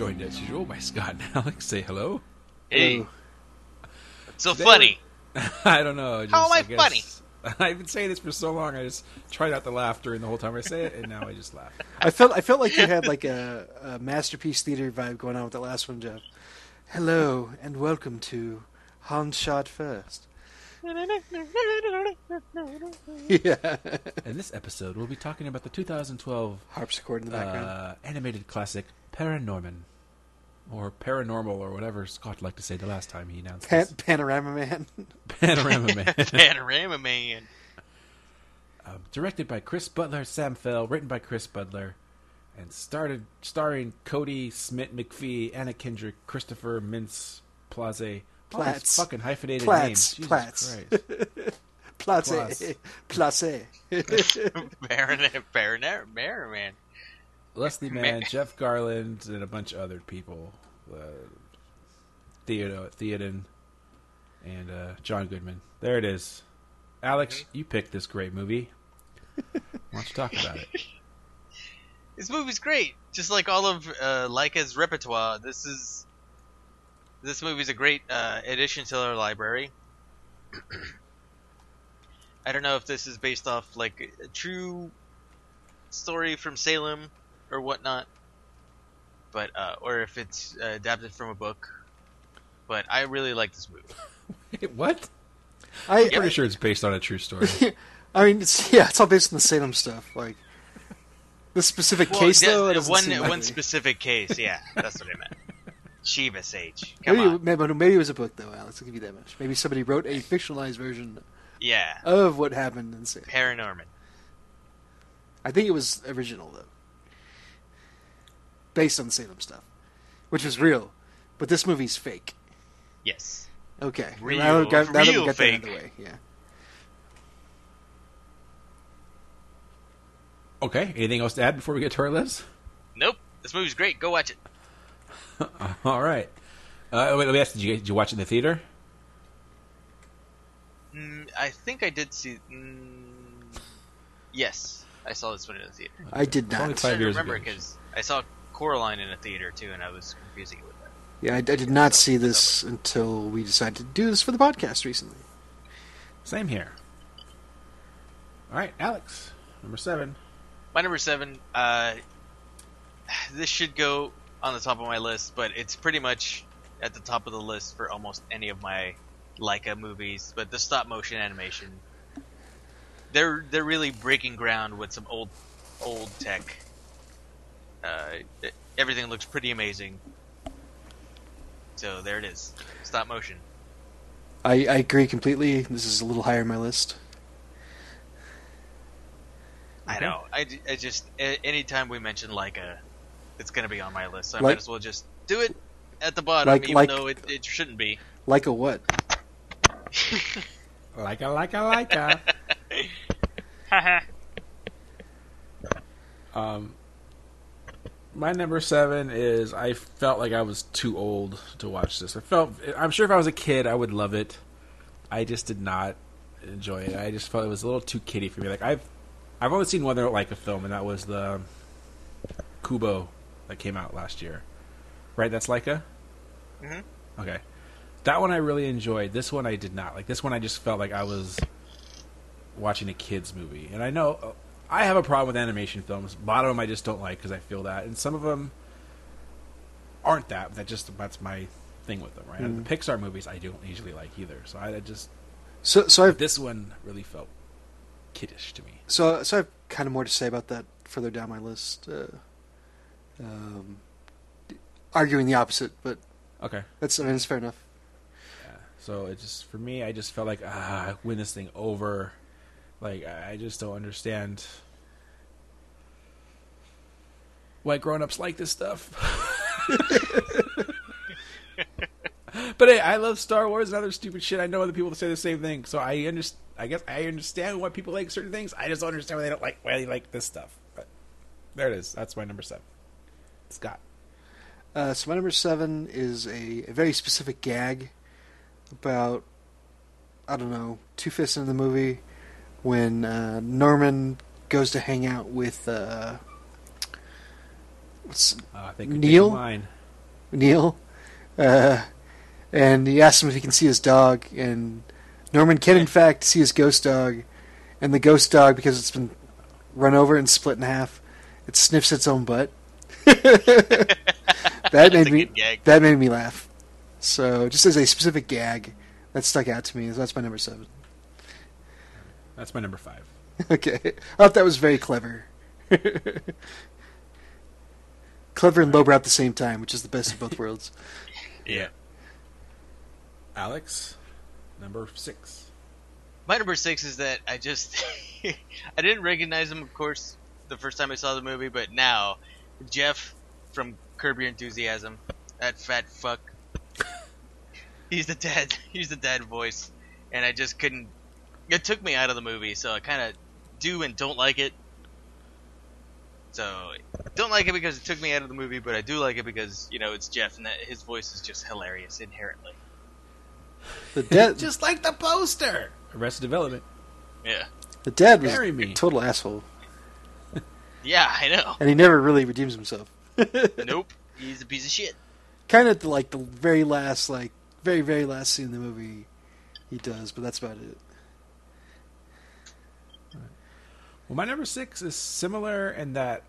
joined as usual by Scott and Alex. Say hello. Hey. It's so funny. I don't know. Just, How am I guess- funny? I've been saying this for so long. I just try not to laugh during the whole time I say it, and now I just laugh. I felt I felt like you had like a, a masterpiece theater vibe going on with the last one, Jeff. Hello and welcome to Han Shot First. yeah, In this episode, we'll be talking about the 2012 harpsichord in the background. uh, animated classic Paranorman, or Paranormal, or whatever Scott liked to say the last time he announced Pan- this. Panorama Man. Panorama Man. Panorama Man. Um, directed by Chris Butler, Sam Fell, written by Chris Butler, and started starring Kodi Smit-McPhee, Anna Kendrick, Christopher Mintz Plaze. All Platz. fucking hyphenated Platz. names. Jesus Platz. Christ. Place. Place. Baron, Baron, Baron Man. Leslie Mann, Man. Jeff Garlin, and a bunch of other people. Uh, Theodore, Theoden, and uh, John Goodman. There it is. Alex, you picked this great movie. Why don't you talk about it? This movie's great. Just like all of uh, Laika's repertoire, this is this movie's a great uh, addition to our library. I don't know if this is based off like a true story from Salem or whatnot, but uh, or if it's uh, adapted from a book. But I really like this movie. what? I, I'm pretty sure it's based on a true story. I mean, it's, yeah, it's all based on the Salem stuff. Like the specific case, yeah, though, it one one likely. specific case. Yeah, that's what I meant. Shiva Sage. Come Maybe, on. maybe, maybe it was a book, though, Alex. I'll give you that much. Maybe somebody wrote a fictionalized version Yeah. of what happened in Salem. Paranorman. I think it was original though, based on Salem stuff, which is real. But this movie's fake. Yes. Okay, Real- now, that- now that we real got that out of the fake. way, yeah. Okay. Anything else to add before we get to our list? Nope. This movie's great. Go watch it. All right. Uh, wait, let me ask: did you, did you watch it in the theater? Mm, I think I did see. Mm, yes, I saw this one in the theater. I did It's only not. five trying to years remember ago. because I saw Coraline in a theater too, and I was confusing it with that. Yeah, I, I did not see this until we decided to do this for the podcast recently. Same here. All right, Alex, number seven. My number seven. Uh, this should go on the top of my list, but it's pretty much at the top of the list for almost any of my Laika movies. But the stop motion animation, they're they're really breaking ground with some old old tech. Uh, everything looks pretty amazing. So there it is, stop motion. I, I agree completely. This is a little higher on my list. I know. I, I just anytime we mention Laika, it's gonna be on my list. So I Like- might as well just do it at the bottom, Like- even like- though it, it shouldn't be. Like a what? Like a like a like a. Um, my number seven is I felt like I was too old to watch this. I felt I'm sure if I was a kid I would love it. I just did not enjoy it. I just felt it was a little too kiddie for me. Like I've I've only seen one other Laika film, and that was the Kubo that came out last year. Right, that's Laika. Mhm. Okay, that one I really enjoyed. This one I did not. Like this one, I just felt like I was watching a kids movie, and I know I have a problem with animation films. A lot of them I just don't like because I feel that, and some of them aren't that. That just that's my thing with them, right? Mm. The Pixar movies I don't usually like either, so I, I just So so I've this one really felt kiddish to me. so so I've kind of more to say about that further down my list. Uh, um, arguing the opposite, but Okay. that's I mean it's fair enough. Yeah. So it just for me, I just felt like ah, win this thing over. Like I just don't understand why grown-ups like this stuff. But hey, I love Star Wars and other stupid shit. I know other people say the same thing, so I understand. I guess I understand why people like certain things. I just don't understand why they don't like why they like this stuff. But there it is. That's my number seven. Scott. Uh, so my number seven is a, a very specific gag about I don't know two fifths into the movie when uh, Norman goes to hang out with uh, what's Uh, I think Neil? Neil, uh, and he asks him if he can see his dog, and Norman can in fact see his ghost dog, and the ghost dog because it's been run over and split in half, it sniffs its own butt. that made me that made me laugh. So just as a specific gag that stuck out to me, so that's my number seven. That's my number five. Okay, I thought that was very clever. clever and lowbrow at the same time, which is the best of both worlds. Yeah. Alex, number six. My number six is that I just I didn't recognize him, of course, the first time I saw the movie, but now Jeff from Curb Your Enthusiasm, that fat fuck. He's the dad. He's the dad voice, and I just couldn't. It took me out of the movie, so I kind of do and don't like it. So don't like it because it took me out of the movie, but I do like it because you know it's Jeff, and that his voice is just hilarious inherently. The dead, Just like the poster. Arrested Development. Yeah, the dad was Marry a me. total asshole, yeah, I know. and he never really redeems himself. nope, he's a piece of shit. kind of like the very last, like very very last scene in the movie, he does, but that's about it. Well, my number six is similar in that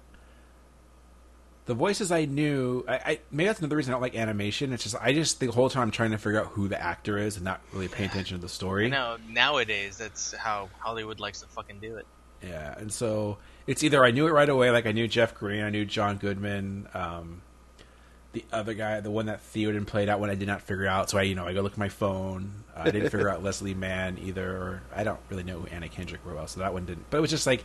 the voices I knew. I, I maybe that's another reason I don't like animation. It's just I just the whole time I'm trying to figure out who the actor is and not really paying attention to the story. No, nowadays that's how Hollywood likes to fucking do it. Yeah, and so it's either I knew it right away, like I knew Jeff Green, I knew John Goodman, um, the other guy, the one that Theoden played out when I did not figure out. So I, you know, I go look at my phone. Uh, I didn't figure out Leslie Mann either. Or I don't really know who Anna Kendrick real well, so that one didn't. But it was just like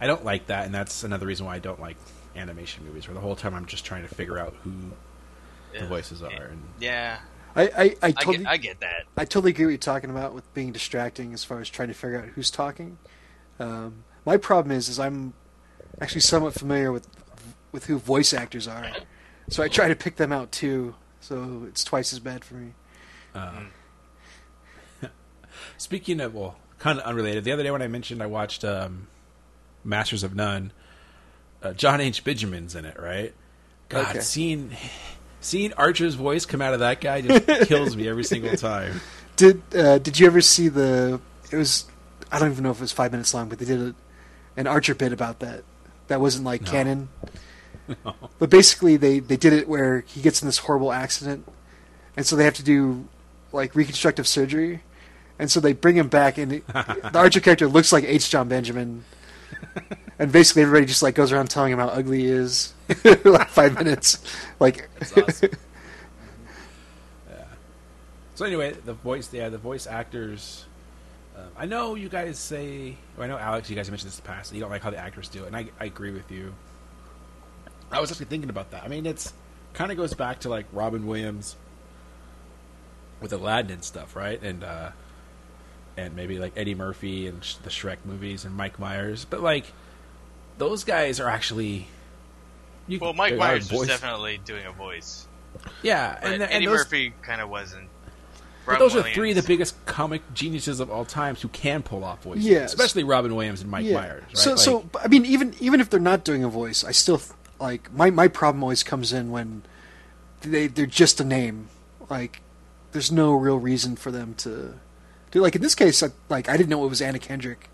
I don't like that, and that's another reason why I don't like animation movies. Where the whole time I'm just trying to figure out who the Yeah. voices are. And Yeah, I I, I I get, I get that. I totally agree what you're talking about with being distracting as far as trying to figure out who's talking. Um, my problem is, is I'm actually somewhat familiar with with who voice actors are, so I try to pick them out too. So it's twice as bad for me. Um, Speaking of, well, kind of unrelated. The other day when I mentioned I watched um, Masters of None, uh, Jon H. Benjamin's in it, right? God, Okay. seeing seeing Archer's voice come out of that guy just kills me every single time. Did uh, Did you ever see the? It was I don't even know if it was five minutes long, but they did a, an Archer bit about that. That wasn't like No. canon. But basically, they they did it where he gets in this horrible accident, and so they have to do like reconstructive surgery, and so they bring him back, and the Archer character looks like H. Jon Benjamin, and basically everybody just like goes around telling him how ugly he is for like five minutes, like awesome. yeah. So anyway, the voice, yeah, the voice actors. Um, I know you guys say, I know Alex, you guys mentioned this in the past. You don't like how the actors do it, and I, I agree with you. I was actually thinking about that. I mean, it's kind of goes back to like Robin Williams with Aladdin and stuff, right? And uh, and maybe like Eddie Murphy and sh- the Shrek movies and Mike Myers, but like those guys are actually. You, Well, Mike Myers was definitely doing a voice, yeah, but and, and Eddie those, Murphy kind of wasn't. But Robin those are three of the biggest comic geniuses of all times who can pull off voices. Yes. especially Robin Williams and Mike Myers. Right? So, Like, so I mean, even even if they're not doing a voice, I still like my my problem always comes in when they they're just a name. Like, there's no real reason for them to do. Like in this case, I, like I didn't know it was Anna Kendrick,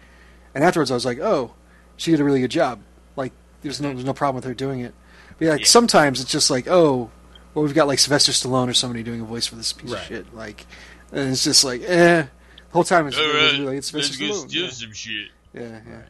and afterwards I was like, oh, she did a really good job. Like, there's no there's no problem with her doing it. But like Yeah. sometimes it's just like, oh, well we've got like Sylvester Stallone or somebody doing a voice for this piece Right. of shit. Like, and it's just like, eh. The whole time it's right, like it's Sylvester Stallone. steal Yeah, some shit. yeah, yeah.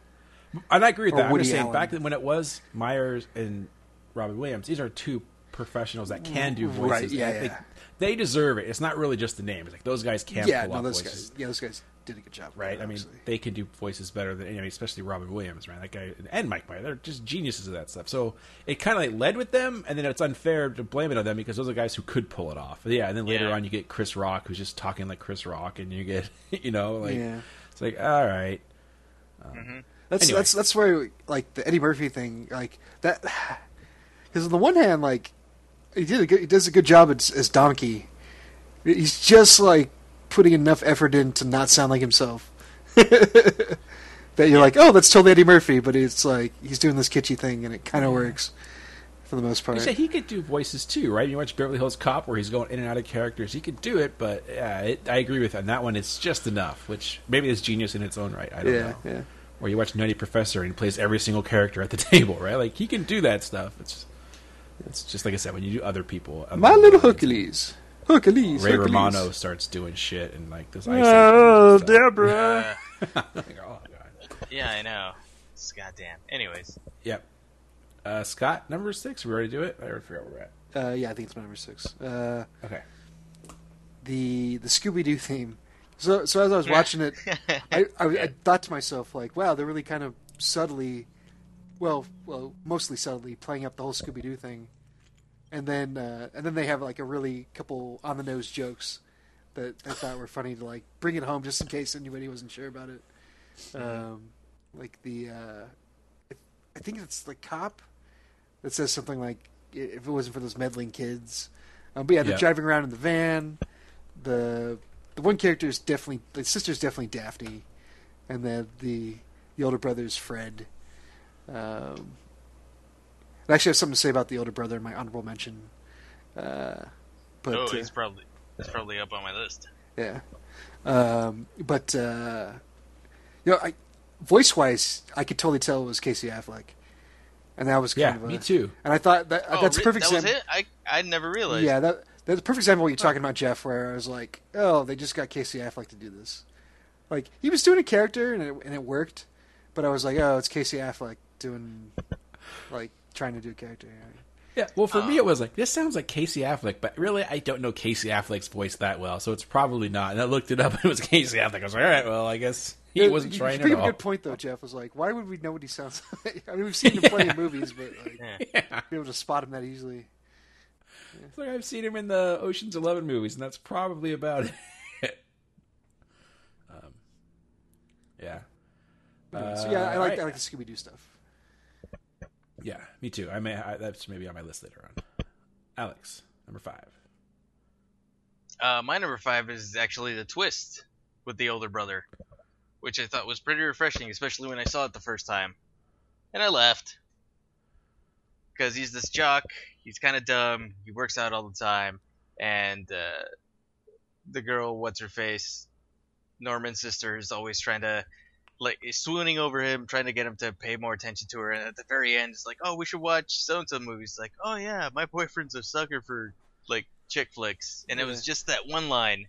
And I agree with or that. I'm Woody just saying, Allen. back then when it was Myers and Robin Williams, these are two professionals that can do mm-hmm. voices. Right, yeah, yeah. think they deserve it. It's not really just the name. It's like those guys can't yeah, pull no, off those voices. guys. Yeah, those guys did a good job. right? I mean, obviously. they can do voices better than I mean, especially Robin Williams, man. That guy and Mike Myers, they're just geniuses of that stuff. So it kind of like led with them, and then it's unfair to blame it on them because those are guys who could pull it off. Yeah, and then later Yeah. on you get Chris Rock who's just talking like Chris Rock, and you get you know like Yeah. it's like all right, um, mm-hmm. That's Anyway. that's that's where like the Eddie Murphy thing, like that. Because on the one hand, like he did a good, he does a good job as, as Donkey. He's just like putting enough effort in to not sound like himself. that you're like, oh, that's totally Eddie Murphy, but it's like he's doing this kitschy thing, and it kind of works for the most part. You say he could do voices too, right? You watch Beverly Hills Cop where he's going in and out of characters. He could do it, but yeah, it, I agree with on that one. It's just enough, which maybe is genius in its own right. I don't know. yeah, know. Yeah. Or you watch Nutty Professor and he plays every single character at the table, right? Like he can do that stuff. It's it's just like I said when you do other people. other My little people, Hercules, Hercules, Ray Hercules. Romano starts doing shit and like this. Ice Oh, movie. Deborah. Like, oh god. yeah, I know. It's goddamn. Anyways, Yep. Uh, Scott, number six. We already do it. I already forgot where we're at. Uh, yeah, I think it's my number six. Uh, Okay. the the Scooby Doo theme. So so as I was watching it, I, I, I thought to myself like, wow, they're really kind of subtly, well, well, mostly subtly playing up the whole Scooby Doo thing, and then uh, and then they have like a really couple on the nose jokes that I thought were funny to like bring it home just in case anybody wasn't sure about it. Um, like the uh, I- I think it's the cop that says something like, "If it wasn't for those meddling kids." Um, but yeah, they're Yeah. driving around in the van. The the one character is definitely the sister's definitely Daphne, and then the the older brother is Fred. Um, I actually have something to say about the older brother in my honorable mention. Uh, but oh, uh, he's probably he's probably up on my list. yeah, um, but uh, you know, I voice wise, I could totally tell it was Casey Affleck, and that was kind Yeah, of a, me too. And I thought that Oh, that's a perfect That was example. it. I I never realized. Yeah, that that's a perfect example of what you're talking about, Jeff. Where I was like, oh, they just got Casey Affleck to do this. Like he was doing a character and it, and it worked, but I was like, oh, it's Casey Affleck doing like trying to do a character. Yeah, well, for Uh, me, it was like this sounds like Casey Affleck, but really, I don't know Casey Affleck's voice that well, so it's probably not. And I looked it up, and it was Casey Affleck. I was like, all right, well, I guess he Yeah, wasn't you- trying you at bring all. a good point though, Jeff. Was like, why would we know what he sounds like? I mean, we've seen him in plenty of movies, but like, Yeah. be able to spot him that easily. It's like I've seen him in the Ocean's Eleven movies, and that's probably about it. um, yeah, Anyway, so yeah, I Uh, like right. I like the Scooby Doo stuff. yeah, me too. I may I, that's maybe on my list later on. Alex, number five. Uh, my number five is actually the twist with the older brother, which I thought was pretty refreshing, especially when I saw it the first time. And I laughed. Because he's this jock, he's kind of dumb, he works out all the time, and uh, the girl, what's her face, Norman's sister, is always trying to, like, swooning over him, trying to get him to pay more attention to her. And at the very end, it's like, oh, we should watch so and so movies. Like, oh yeah, my boyfriend's a sucker for like chick flicks, and it was just that one line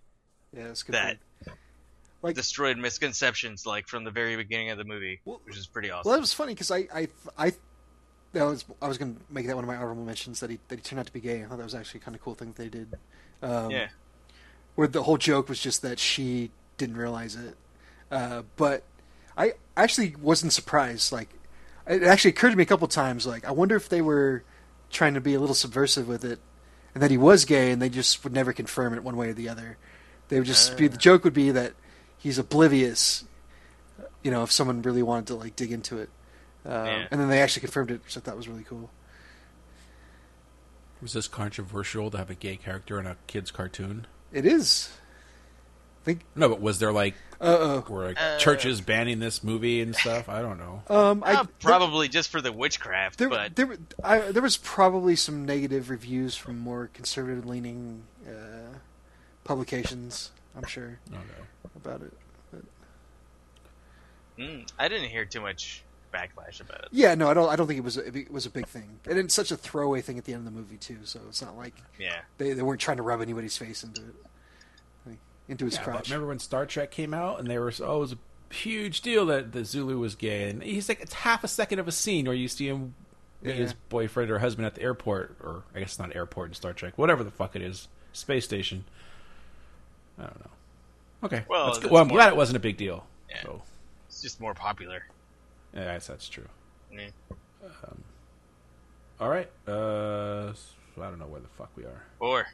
Yeah, that's a good. that. Like- destroyed misconceptions like from the very beginning of the movie, Well- which is pretty awesome. Well, that was funny because I, I, I, that was I was going to make that one of my honorable mentions that he that he turned out to be gay. I thought that was actually a kind of cool thing that they did. Um, yeah, Where the whole joke was just that she didn't realize it, uh, but I actually wasn't surprised. Like, it actually occurred to me a couple times. Like, I wonder if they were trying to be a little subversive with it, and that he was gay, and they just would never confirm it one way or the other. They would just be the joke would be that he's oblivious. You know, if someone really wanted to like dig into it, um, Yeah. and then they actually confirmed it, which I thought was really cool. Was this controversial to have a gay character in a kids' cartoon? It is. I think. No, but was there like Uh were like, Uh, churches banning this movie and stuff? I don't know. Um, I Uh, probably just for the witchcraft, There, but there, I, there was probably some negative reviews from more conservative-leaning uh, publications. I'm sure Oh, no. about it. mm, I didn't hear too much backlash about it. Yeah, no, I don't. I don't think it was. A, it was a big thing, and it's such a throwaway thing at the end of the movie too. So it's not like Yeah, they, they weren't trying to rub anybody's face into it, into his Yeah, but crotch. remember when Star Trek came out and they were oh it was a huge deal that the Sulu was gay and he's like it's half a second of a scene where you see him Yeah. his boyfriend or husband at the airport or I guess it's not airport in Star Trek whatever the fuck it is space station. I don't know. Okay. Well, That's good. well I'm glad it wasn't a big deal. Yeah. So, It's just more popular. Yeah, I guess that's true. Yeah. All right. Uh, I don't know where the fuck we are. Four.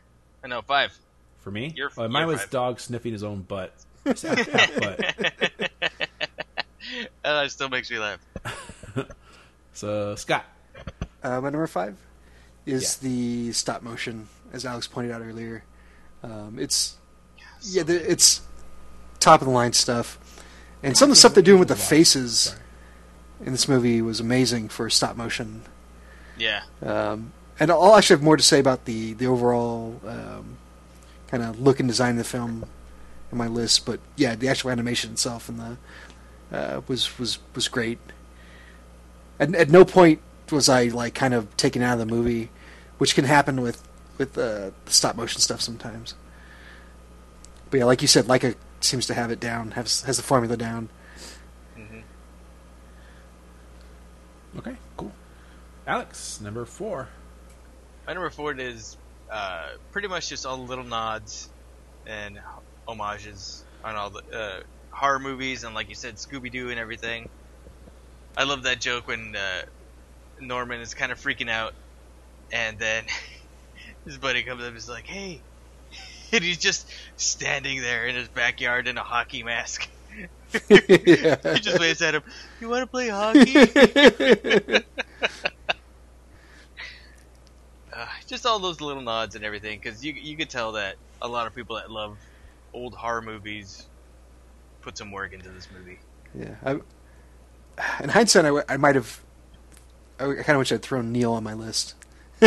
I know five. For me, You're- Uh, mine you're was five. dog sniffing his own butt. I said butt. Uh, it still makes me laugh. So Scott. Uh, my number five is Yeah. the stop motion, as Alex pointed out earlier. Um, it's yeah, the, it's top of the line stuff, and some of the stuff they're doing with the faces Sorry. In this movie was amazing for stop motion. Yeah. Um, and I'll actually have more to say about the the overall um, kind of look and design of the film in my list, but yeah, the actual animation itself and the uh, was was was great. And at no point was I like kind of taken out of the movie, which can happen with with uh, the stop motion stuff sometimes. But yeah, like you said, Laika seems to have it down, has has the formula down. hmm Okay, cool. Alex, number four. My number four is uh, pretty much just all the little nods and homages on all the uh, horror movies and, like you said, Scooby Doo and everything. I love that joke when uh, Norman is kind of freaking out, and then his buddy comes up and is like, "Hey," and he's just standing there in his backyard in a hockey mask. Yeah. he just waves at him. You want to play hockey? uh, just all those little nods and everything, because you you could tell that a lot of people that love old horror movies put some work into this movie. Yeah. I, in hindsight, I, w- I might have. I, kind of wish I'd thrown Neil on my list.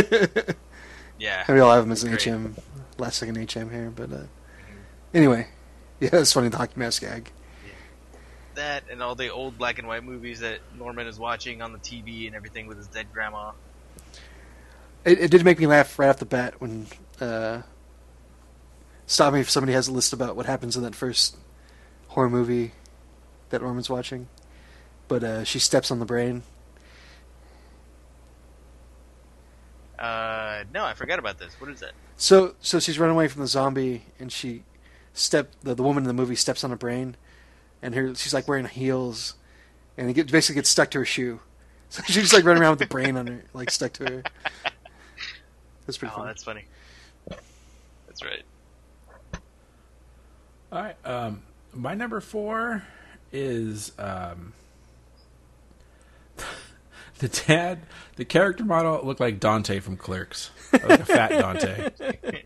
Yeah, Maybe I'll have him as an HM, last second HM here. But uh, anyway, yeah, it's funny the hockey mask gag. That and all the old black and white movies that Norman is watching on the TV and everything with his dead grandma. It, it did make me laugh right off the bat when. Uh, stop me if somebody has a list about what happens in that first horror movie that Norman's watching. But uh, she steps on the brain. Uh, no, I forgot about this. What is that? So so she's running away from the zombie, and she step the, the woman in the movie steps on a brain, and her she's like wearing heels, and it get, basically gets stuck to her shoe. So she's just like running around with the brain on her, like stuck to her. That's pretty Oh, funny. that's funny. That's right. All right. Um, my number four is um, the dad. The character model looked like Dante from Clerks, like a fat Dante.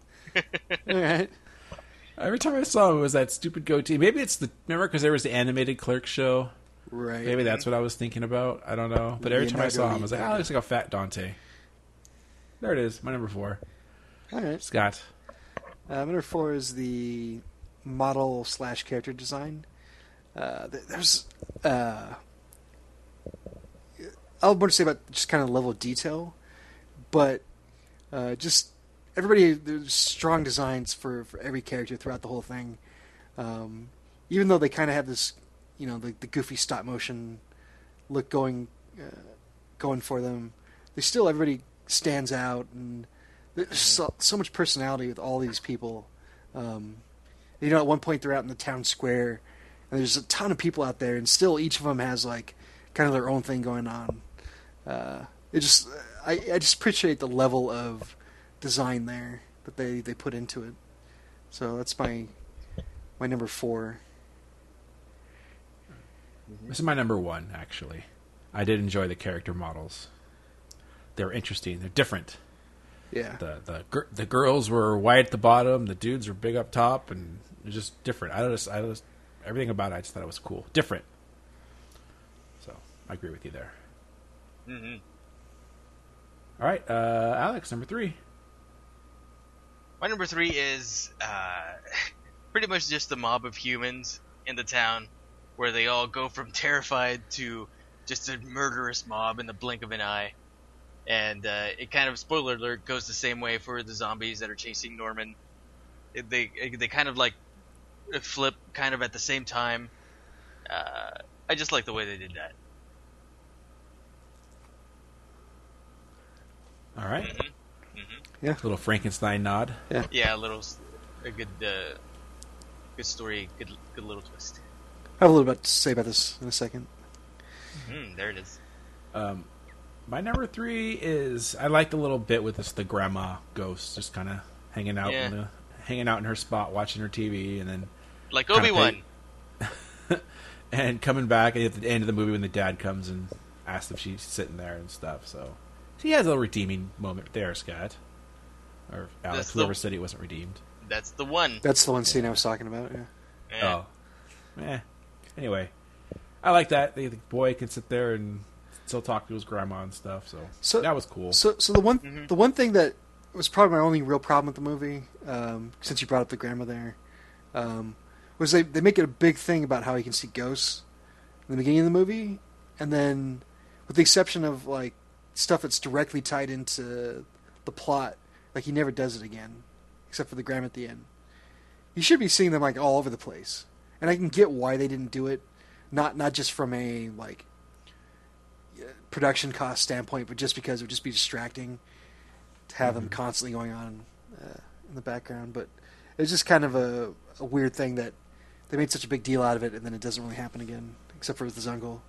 All right. Every time I saw him, it was that stupid goatee. Maybe it's the remember because there was the animated Clerk show. Right. Maybe that's what I was thinking about. I don't know. But every time I saw him, I was like, "Oh, looks like a fat Dante." There it is. My number four, All right. Scott. Uh, number four is the model slash character design. Uh, there's uh, I'll more to say about just kind of level of detail, but uh, just everybody there's strong designs for, for every character throughout the whole thing. Um, even though they kind of have this, you know, the, the goofy stop motion look going uh, going for them, they still everybody stands out and there's so, so much personality with all these people. Um, you know, at one point they're out in the town square, and there's a ton of people out there, and still each of them has like kind of their own thing going on. Uh, it just, I, I just appreciate the level of design there that they, they put into it. So that's my my number four. This is my number one, actually. I did enjoy the character models. They're interesting. They're different. Yeah, the the gir- the girls were white at the bottom, the dudes were big up top, and just different. I just I just everything about it, I just thought it was cool, different. So I agree with you there. hmm All right, uh, Alex, number three. My number three is uh, pretty much just the mob of humans in the town, where they all go from terrified to just a murderous mob in the blink of an eye. And uh, it kind of, spoiler alert, goes the same way for the zombies that are chasing Norman. It, they they kind of like flip kind of at the same time. Uh, I just like the way they did that. All right. Mhm. A Little Frankenstein nod. Yeah, Yeah, a little, s- a good, uh, good story, good, good little twist. I have a little bit to say about this in a second. Hmm, there it is. Um, my number three is I like the little bit with this the grandma ghost just kind of hanging out Yeah. in the hanging out in her spot watching her TV and then Like Obi Wan. and coming back at the end of the movie when the dad comes and asks if she's sitting there and stuff. So she has a little redeeming moment there, Scott. Or Alex, That's the- whoever said he wasn't redeemed. That's the one. That's the one scene I was talking about. Yeah. Yeah. Oh, eh. Anyway, I like that the, the boy can sit there and still talk to his grandma and stuff. So, So- that was cool. So, so the one, Mhm. the one thing that was probably my only real problem with the movie, um, since you brought up the grandma there, um, was they they make it a big thing about how he can see ghosts in the beginning of the movie, and then, with the exception of like stuff that's directly tied into the plot, like he never does it again, except for the gram at the end. You should be seeing them like all over the place, and I can get why they didn't do it, not not just from a like production cost standpoint, but just because it would just be distracting to have them constantly going on uh, in the background. But it's just kind of a, a weird thing that they made such a big deal out of it, and then it doesn't really happen again, except for with the Zungle.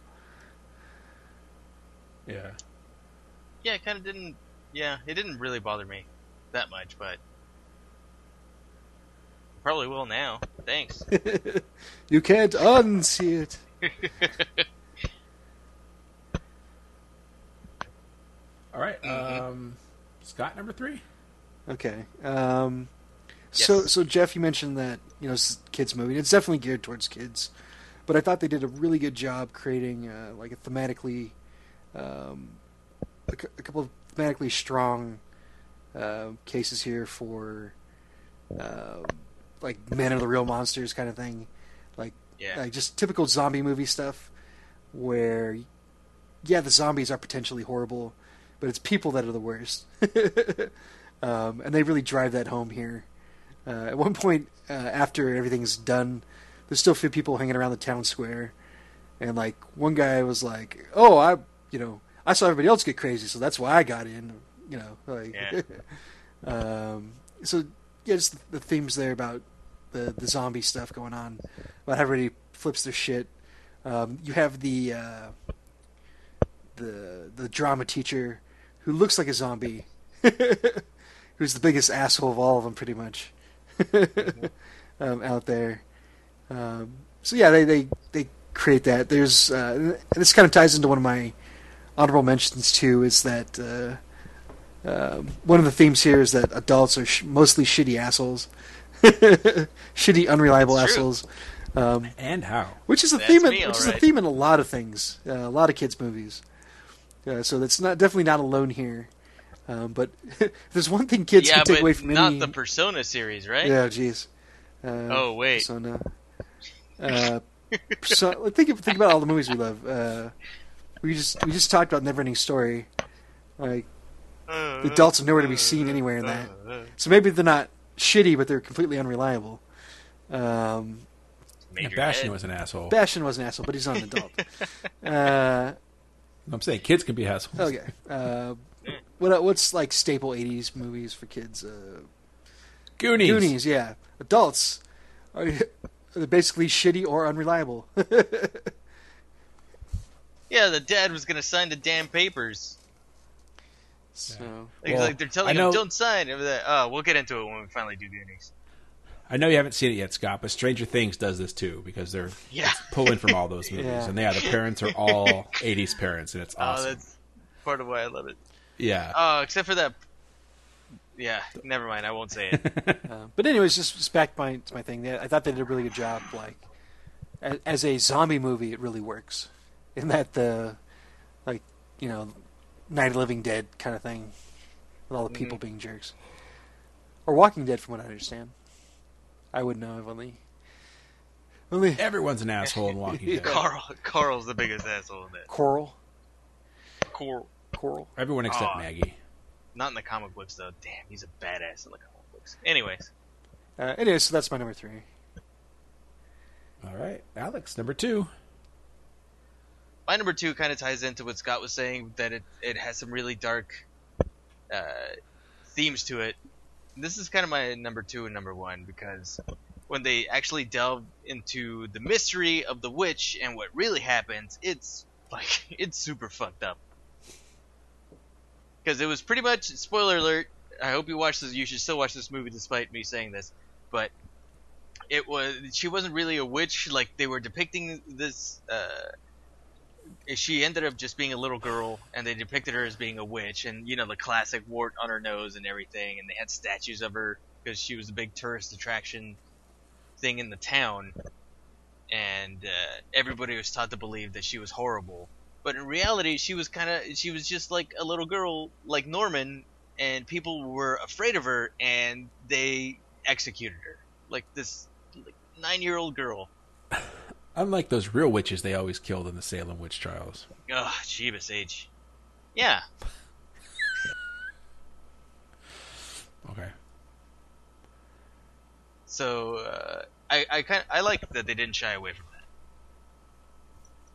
yeah. Yeah, it kind of didn't. Yeah, it didn't really bother me that much, but probably will now. Thanks. you can't unsee it. All right, Mhm. um, Scott, number three. Okay. Um, So, Yes. so Jeff, you mentioned that you know it's a kids movie. It's definitely geared towards kids, but I thought they did a really good job creating uh, like a thematically, um, a, cou- a couple of thematically strong uh, cases here for uh, like men of the real monsters kind of thing, like Yeah. like just typical zombie movie stuff, where yeah, the zombies are potentially horrible, but it's people that are the worst. um, and they really drive that home here. Uh, at one point, uh, after everything's done, there's still a few people hanging around the town square, and like one guy was like, "Oh, I, you know, I saw everybody else get crazy, so that's why I got in." You know, like, Yeah. um, so yeah, just the themes there about the the zombie stuff going on, about how everybody flips their shit. Um, you have the uh, the the drama teacher who looks like a zombie, who's the biggest asshole of all of them, pretty much, um, out there. Um, so yeah, they, they they create that. There's uh, and this kind of ties into one of my honorable mentions too. Is that uh, um, one of the themes here is that adults are sh- mostly shitty assholes, shitty, unreliable It's true. assholes. Um, And how? which is a That's theme, in, me, which is a theme in a lot of things, uh, a lot of kids' movies. Uh, so that's not definitely not alone here. Um, but there's one thing kids yeah, can take but away from not any, the Persona series, right? yeah, jeez. Uh, Oh, wait. Persona. Uh, Persona, think think about all the movies we love. Uh, we just we just talked about Neverending Story. Like Uh, the adults are nowhere to be seen anywhere in that. So maybe they're not shitty, but they're completely unreliable. Um, Yeah, Major Bastian Ed. was an asshole. Bastian was an asshole, but he's not an adult. uh, I'm saying kids can be assholes. Okay. Uh, what what's like staple '80s movies for kids? Uh, Goonies. Goonies, yeah. Adults are they're basically shitty or unreliable. Yeah, the dad was gonna sign the damn papers. So Like, Well, like they're telling I know- him, "Don't sign." And that, oh, we'll get into it when we finally do Goonies. I know you haven't seen it yet, Scott, but Stranger Things does this too because they're Yeah. pulling from all those movies, Yeah. and yeah, the parents are all '80s parents, and it's Oh, awesome. that's part of why I love it. yeah. Oh, except for that. Yeah, never mind. I won't say it. Uh, but anyways, just, just back to my to my thing. I thought they did a really good job. Like as, as a zombie movie, it really works. In that the like you know Night of Living Dead kind of thing, with all the people being jerks, or Walking Dead, from what I understand. I wouldn't know. I've only only Everyone's an asshole in Walking Dead. Carl, Carl's the biggest asshole in that. Coral Coral, Coral. Everyone except Aw. Maggie. not in the comic books though. Damn, he's a badass in the comic books. Anyways, Uh, anyway, so that's my number three. All right, Alex, number two. My number two kind of ties into what Scott was saying that it it has some really dark uh, themes to it. This is kind of my number two and number one because when they actually delve into the mystery of the witch and what really happens, it's like it's super fucked up. Because it was pretty much spoiler alert. I hope you watch this. You should still watch this movie despite me saying this, but it was she wasn't really a witch. Like they were depicting this. Uh, she ended up just being a little girl, and they depicted her as being a witch, and you know the classic wart on her nose and everything, and they had statues of her because she was a big tourist attraction thing in the town, and uh, everybody was taught to believe that she was horrible. But in reality, she was kind of she was just like a little girl, like Norman, and people were afraid of her, and they executed her, like this like, nine-year-old girl. Unlike those real witches they always killed in the Salem witch trials. Ugh, Jeebus H. Yeah, Okay. so uh, I I kind I like that they didn't shy away from that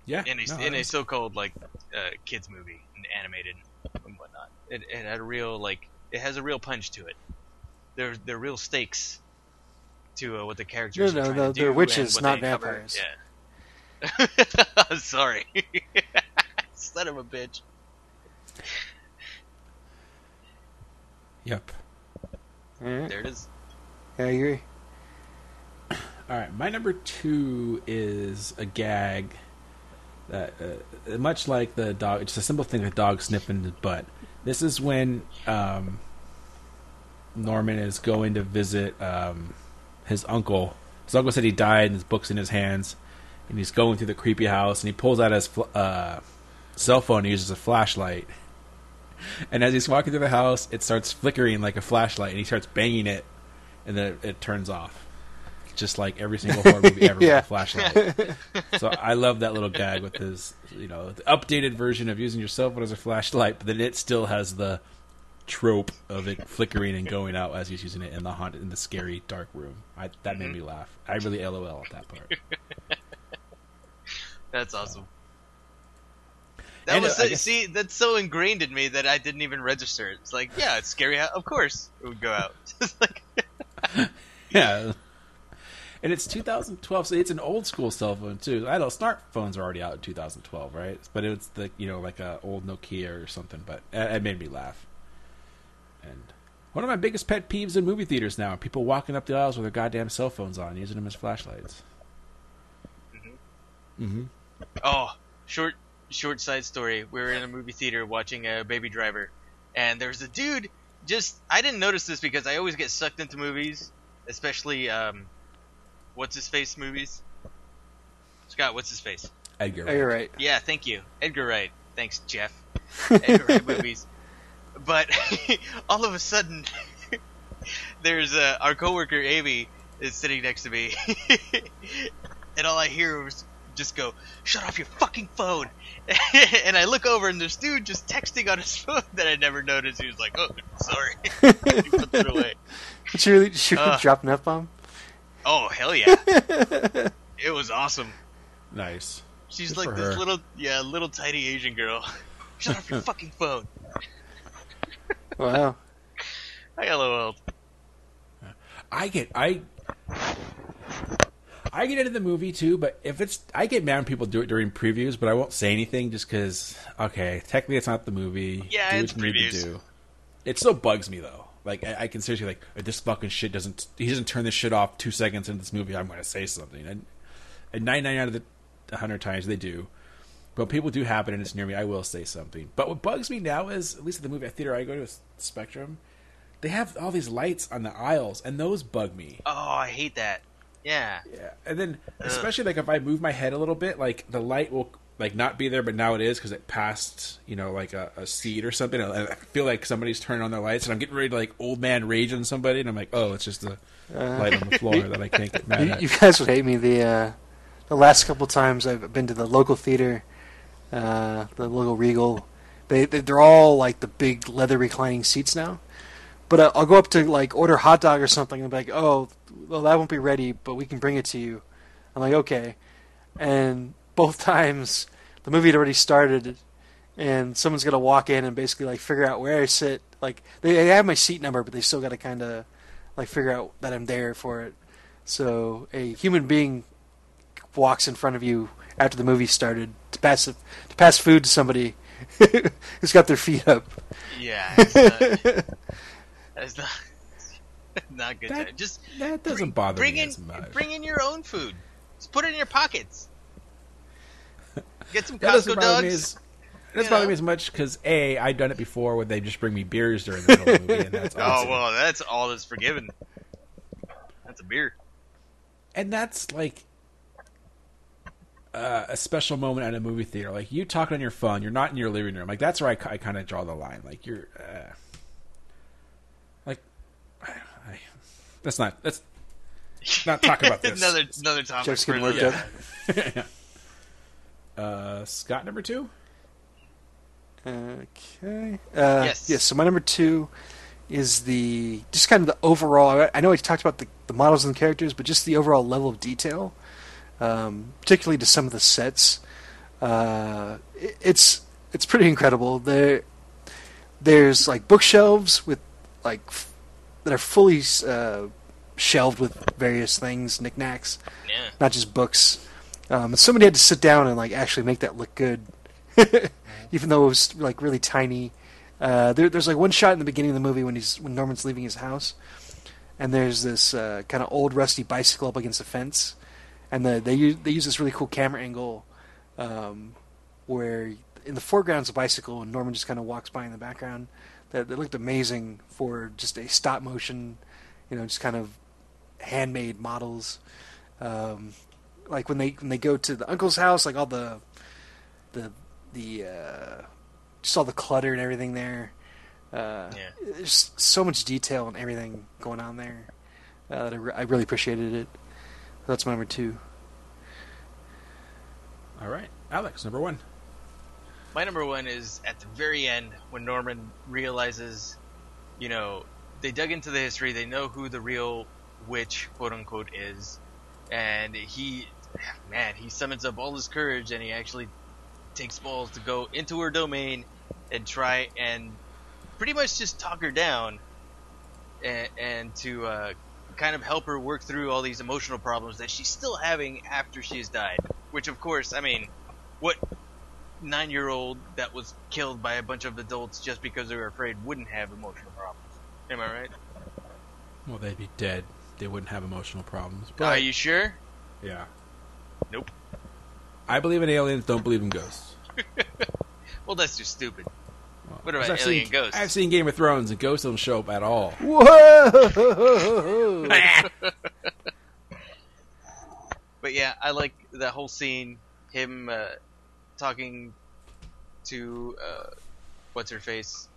Yeah. in a no, in a so-called like uh, kids movie and animated and whatnot. It, it had a real like it has a real punch to it. There there are real stakes to uh, what the characters. No, are no, trying no, to do they're witches, not they cover. vampires. Yeah. I'm sorry. Son of a bitch. Yep. Alright. There it is. Yeah, I agree. All right, my number two is a gag that, uh, much like the dog, it's a simple thing, the dog sniffing his butt. This is when um, Norman is going to visit um, his uncle. His uncle said he died, and his book's in his hands, and he's going through the creepy house, and he pulls out his uh, cell phone and uses a flashlight. And as he's walking through the house, it starts flickering like a flashlight, and he starts banging it, and then it, it turns off just like every single horror movie ever Yeah. with a flashlight. so I love that little gag with his, you know, the updated version of using your cell phone as a flashlight, but then it still has the trope of it flickering and going out as he's using it in the haunted, in the scary dark room. I, that made me laugh. I really LOL at that part. That's awesome. That And, was uh, guess- see that's so ingrained in me that I didn't even register. It's like yeah, it's scary. Of course it would go out. Like yeah. And it's 2012, so it's an old school cell phone too. I know smartphones are already out in 2012, right? But it's the you know like a old Nokia or something. But it, it made me laugh. And one of my biggest pet peeves in movie theaters now: are people walking up the aisles with their goddamn cell phones on, using them as flashlights. Mm-hmm. Oh, short short side story. We were in a movie theater watching a Baby Driver, and there was a dude. Just I didn't notice this because I always get sucked into movies, especially um, what's his face movies. Scott, what's his face? Edgar. Oh, you're right. Yeah, thank you, Edgar Wright. Thanks, Jeff. Edgar Wright movies. But all of a sudden, there's uh, our coworker Amy is sitting next to me, and all I hear was just go, "Shut off your fucking phone!" and I look over, and this dude just texting on his phone that I never noticed. He was like, "Oh, sorry," he puts it away. Did she really, did she Uh. drop an F bomb? Oh hell yeah! it was awesome. Nice. She's Good like this her. little, yeah, little tiny Asian girl. Shut off your fucking phone. Wow. I got a little old. I get I I get into the movie too, but if it's I get mad when people do it during previews, but I won't say anything just because okay, technically it's not the movie. Yeah, do it's what you need to previews. do. It still bugs me though. Like I, I can seriously like if this fucking shit doesn't he doesn't turn this shit off two seconds into this movie, I'm going to say something. And, and 99 out of the hundred times they do. But people do happen and it's near me, I will say something. But what bugs me now is, at least at the movie theater I go to, is Spectrum, they have all these lights on the aisles, and those bug me. Oh, I hate that. Yeah. Yeah, and then especially like if I move my head a little bit, like the light will like not be there, but now it is because it passed, you know, like a, a seat or something. And I feel like somebody's turning on their lights, and I'm getting ready to like old man rage on somebody, and I'm like, oh, it's just the light on the floor that I can't get mad You, at. you guys would hate me. The uh, the last couple times I've been to the local theater, uh, the local Regal, they they- they're all like the big leather reclining seats now. But uh, I'll go up to like order hot dog or something and be like, oh, well that won't be ready, but we can bring it to you. I'm like, okay. And both times the movie had already started, and someone's gonna walk in and basically like figure out where I sit, like they, they have my seat number, but they still got to kind of like figure out that I'm there for it. So a human being walks in front of you after the movie started to pass to pass food to somebody who's got their feet up. Yeah, it's not, it's not, not good. That- Just That doesn't bring, bother bring me in, as much. Bring in your own food. Just put it in your pockets. Get some Costco dogs. as that doesn't you bother me as much because a I've done it before where they just bring me beers during the middle of the movie, and that's Oh well, that's all that's forgiven. That's a beer. and that's like uh, a special moment at a movie theater. Like you talking on your phone, you're not in your living room. Like that's where I, kind of draw the line. Like you're, uh, like, I, I, let's not let's not talk about this. another another topic. Jeff's for getting worked another- up. uh, Scott number two. Okay. Uh, Yes. Yes. So my number two is the just kind of the overall. I- I know we talked about the, the models and the characters, but just the overall level of detail, um, particularly to some of the sets. Uh, it- it's it's pretty incredible. There, there's like bookshelves with like f- that are fully uh, shelved with various things, knickknacks Yeah. not just books. Um, and somebody had to sit down and like actually make that look good, even though it was like really tiny. Uh, there, there's like one shot in the beginning of the movie when he's when Norman's leaving his house, and there's this uh, kind of old rusty bicycle up against a fence, and the, they use they use this really cool camera angle, um, where in the foreground's a bicycle and Norman just kind of walks by in the background. That, that looked amazing for just a stop motion, you know, just kind of handmade models. Um, like when they when they go to the uncle's house, like all the the the uh, just all the clutter and everything there. Uh, Yeah. There's so much detail and everything going on there uh, that I, re- I really appreciated it. That's my number two. All right, Alex number one. My number one is at the very end when Norman realizes, you know, they dug into the history, they know who the real witch, quote unquote, is, and he, man, he summons up all his courage and he actually takes balls to go into her domain and try and pretty much just talk her down and, and to uh, kind of help her work through all these emotional problems that she's still having after she has died. Which, of course, I mean, what nine year old that was killed by a bunch of adults just because they were afraid wouldn't have emotional problems? Am I right? Well, they'd be dead. They wouldn't have emotional problems. But Are you sure? yeah, Nope. I believe in aliens. Don't believe in ghosts. Well, that's just stupid. Well, What about 'cause I've alien seen, ghosts? I've seen Game of Thrones, and ghosts don't show up at all. Whoa! But yeah, I like that whole scene. Him uh, talking to uh, what's her face?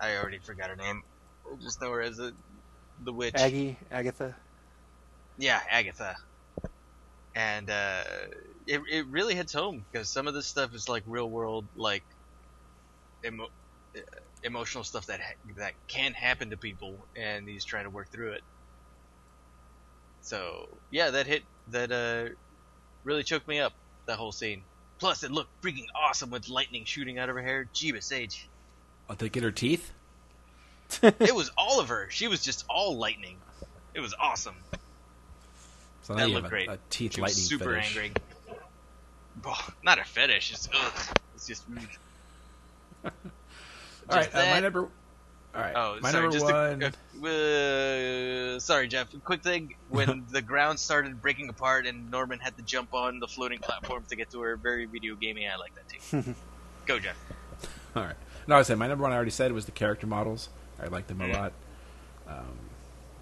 I already forgot her name. I just know her as a, the witch. Aggie, Agatha. Yeah, Agatha. And uh, it it really hits home because some of this stuff is like real world, like emo- emotional stuff that ha- that can happen to people, and he's trying to work through it. So yeah, that hit that uh really choked me up. That whole scene. Plus, it looked freaking awesome with lightning shooting out of her hair. Jeebus H. Oh, they get her teeth. it was all of her. She was just all lightning. It was awesome. So That looked great. a, teeth She was lightning super fetish. angry. Oh, not a fetish. It's, ugh. it's just. All right, Just uh, my number. All right, Oh, my sorry. number Just one. a, uh, sorry, Jeff. Quick thing: when the ground started breaking apart and Norman had to jump on the floating platform to get to her, very video gaming. I like that too. Go, Jeff. All right. No, I said my number one. I already said was the character models. I like them a Mm. lot. Um,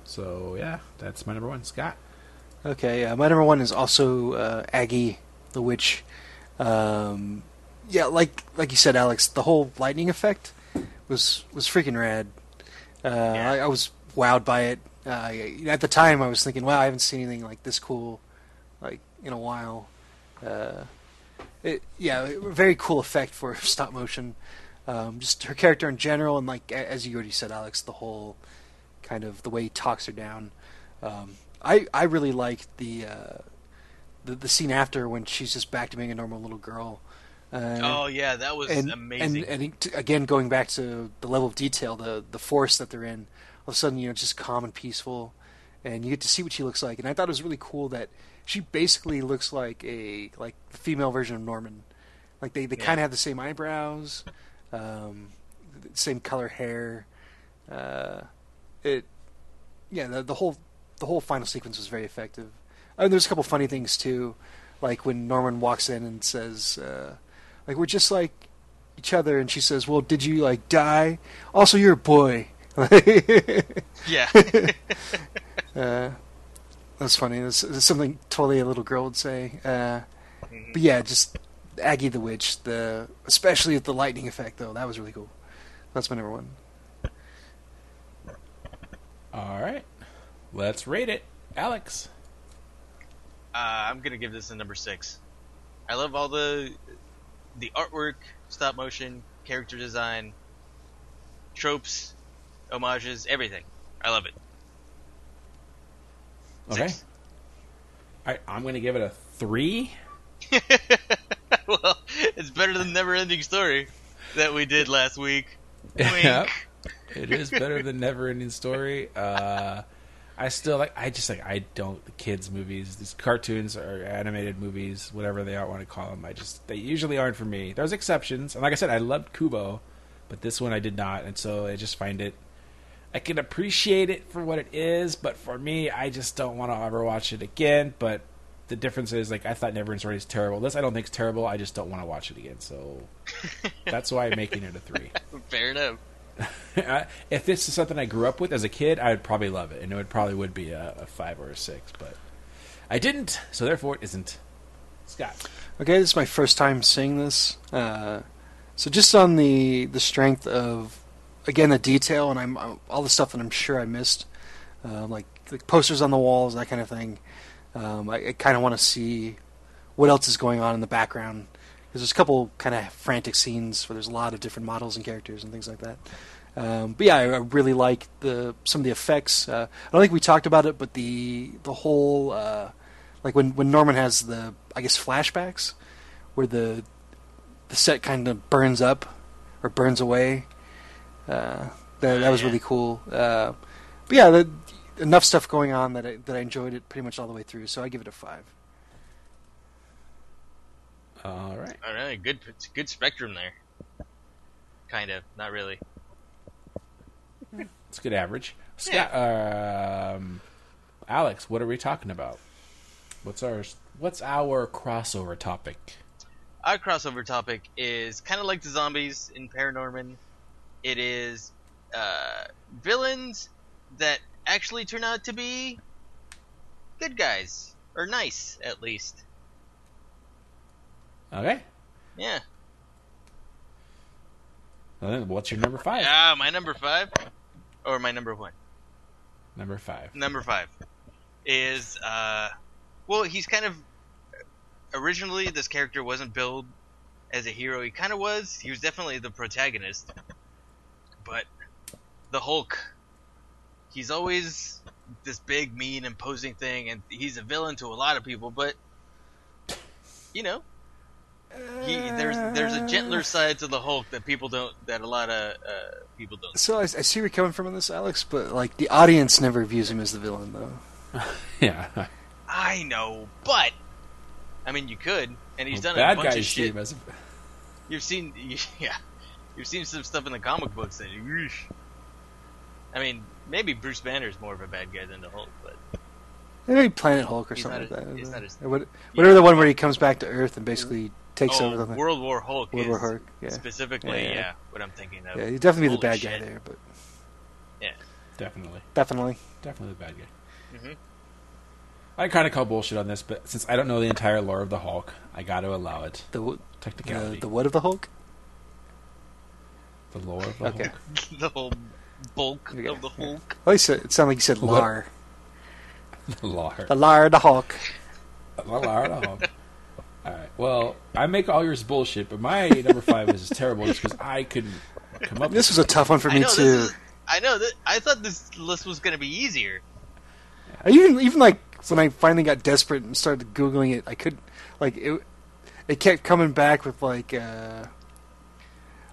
so yeah, that's my number one. Scott. Okay, uh, my number one is also uh, Aggie, the witch. Um, yeah, like like you said, Alex, the whole lightning effect was was freaking rad. Uh, I, I was wowed by it. Uh, at the time, I was thinking, "Wow, I haven't seen anything like this cool, like in a while." Uh, it, yeah, a very cool effect for stop motion. Um, just her character in general, and like as you already said, Alex, the whole kind of the way he talks her down. Um, I I really liked the, uh, the the scene after when she's just back to being a normal little girl. Uh, oh yeah, that was and, amazing. And, and again, going back to the level of detail, the the forest that they're in, all of a sudden, you know, it's just calm and peaceful, and you get to see what she looks like. And I thought it was really cool that she basically looks like a like the female version of Norman. Like they, they Yeah. kind of have the same eyebrows, um, same color hair. Uh, it, yeah, the, the whole the whole final sequence was very effective. And there's a couple funny things too, like when Norman walks in and says, uh, like we're just like each other, and she says, "Well, did you like die? Also, you're a boy." yeah, uh, that's funny. That's, that's something totally a little girl would say. Uh, but yeah, just Aggie the witch. The especially with the lightning effect though, that was really cool. That's my number one. All right, let's rate it, Alex. uh, I'm gonna give this a number six. I love all the the artwork, stop motion, character design, tropes, homages, everything. I love it. Okay, Six. Right, I'm going to give it a three. well, it's better than Never Ending Story that we did last week. Wink. Yep. It is better than Never Ending Story. Uh, I still like. I just like. I don't the kids movies. These cartoons or animated movies, whatever they want to call them. I just they usually aren't for me. There's exceptions, and like I said, I loved Kubo, but this one I did not, and so I just find it. I can appreciate it for what it is, but for me, I just don't want to ever watch it again. But the difference is, like, I thought Never Ending Story is terrible. This I don't think is terrible. I just don't want to watch it again. So that's why I'm making it a three. Fair enough. If this is something I grew up with as a kid, I would probably love it, and it would probably would be a, a five or a six. But I didn't, so therefore it isn't. Scott, Okay, this is my first time seeing this. Uh, so just on the the strength of again the detail and I'm all the stuff that I'm sure I missed, uh, like the posters on the walls, that kind of thing. Um, I, I kind of want to see what else is going on in the background because there's a couple kind of frantic scenes where there's a lot of different models and characters and things like that. Um, but yeah, I, I really like the some of the effects. Uh, I don't think we talked about it, but the the whole uh, like when when Norman has the I guess flashbacks where the the set kind of burns up or burns away. Uh, that that was really cool. Uh, but yeah, the, enough stuff going on that I, that I enjoyed it pretty much all the way through. So I give it a five. All right. All right, good, good spectrum there. Kind of, not really. It's a good average. Scott, um, Alex, what are we talking about? What's our what's our crossover topic? Our crossover topic is kind of like the zombies in Paranorman. It is uh, villains that actually turn out to be good guys or nice, at least. Okay. Yeah. Well, what's your number five? Ah, my number five, or my number one. Number five. Number five is uh, well, he's kind of originally this character wasn't billed as a hero. He kind of was. He was definitely the protagonist, but the Hulk. He's always this big, mean, imposing thing, and he's a villain to a lot of people. But you know, he, there's there's a gentler side to the Hulk that people don't that a lot of uh, people don't. So I, I see where you're coming from on this, Alex, but like the audience never views him as the villain, though. Yeah. I know, but I mean, you could, and he's Well, done a bunch guys of shit. as a- You've seen, yeah, you've seen some stuff in the comic books that, yeesh. I mean, maybe Bruce Banner's more of a bad guy than the Hulk, but Maybe Planet Hulk or He's something not like that. he's not as- what, whatever the one where he comes back to Earth and basically takes oh, over the thing. World War Hulk World is War Hulk, yeah. specifically, Yeah, yeah, yeah. what I'm thinking of. Yeah, he'd definitely be the Holy bad guy there, but yeah, Definitely. definitely. Definitely the bad guy. Mhm. I kind of call bullshit on this, but since I don't know the entire lore of the Hulk, I got to allow it. The w- Technicality. the, the what of the Hulk? The lore of the Okay. Hulk. the whole bulk Okay, of the yeah. Hulk. Oh, you said it sounded like you said What? Lar. The lore. The Lar of the Hulk. The lore of the Hulk. Alright, well, I make all yours bullshit, but my number five is terrible just because I couldn't come up This with was a tough one for I me know too. is. I know that. I thought this list was gonna be easier. Even even like when I finally got desperate and started googling it, I couldn't like it. it kept coming back with like uh,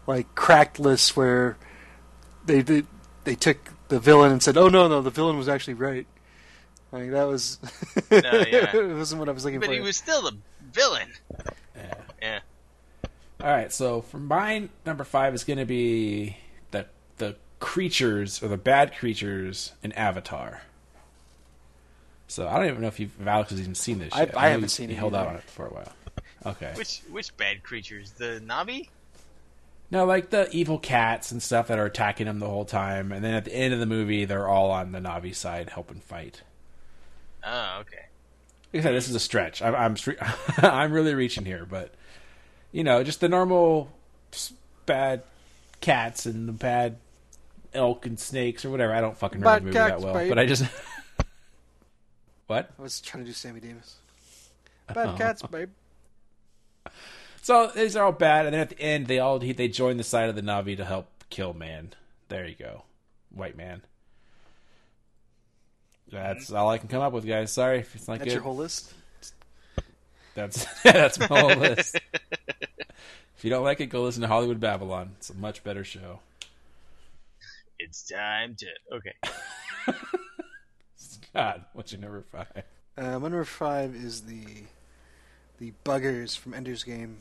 like cracked lists where they did they took the villain and said, "Oh no, no, the villain was actually right." Like that was yeah. it wasn't what I was looking But for. But he was still the villain. Yeah. Yeah. All right, so for mine, number five is going to be the the creatures or the bad creatures in Avatar. So I don't even know if, you've, if Alex has even seen this. I- Yet. I haven't you- seen you it held out on it for a while. Okay. Which which bad creatures? The Na'vi? No, like the evil cats and stuff that are attacking him the whole time, and then at the end of the movie, they're all on the Na'vi side helping fight. Oh, okay. Like I said, this is a stretch. I'm I'm, I'm really reaching here, but you know, just the normal bad cats and the bad elk and snakes or whatever. I don't fucking remember Bad the movie that well, babe. but I just what? I was trying to do Sammy Davis. Bad Oh. cats, babe. So these are all bad, and then at the end, they all they join the side of the Na'vi to help kill man. There you go, white man. That's all I can come up with, guys. Sorry if it's not That's good. your whole list. That's that's my whole list. if you don't like it, go listen to Hollywood Babylon. It's a much better show. It's time to okay. God, what's your number five? Uh, my number five is the the buggers from Ender's Game.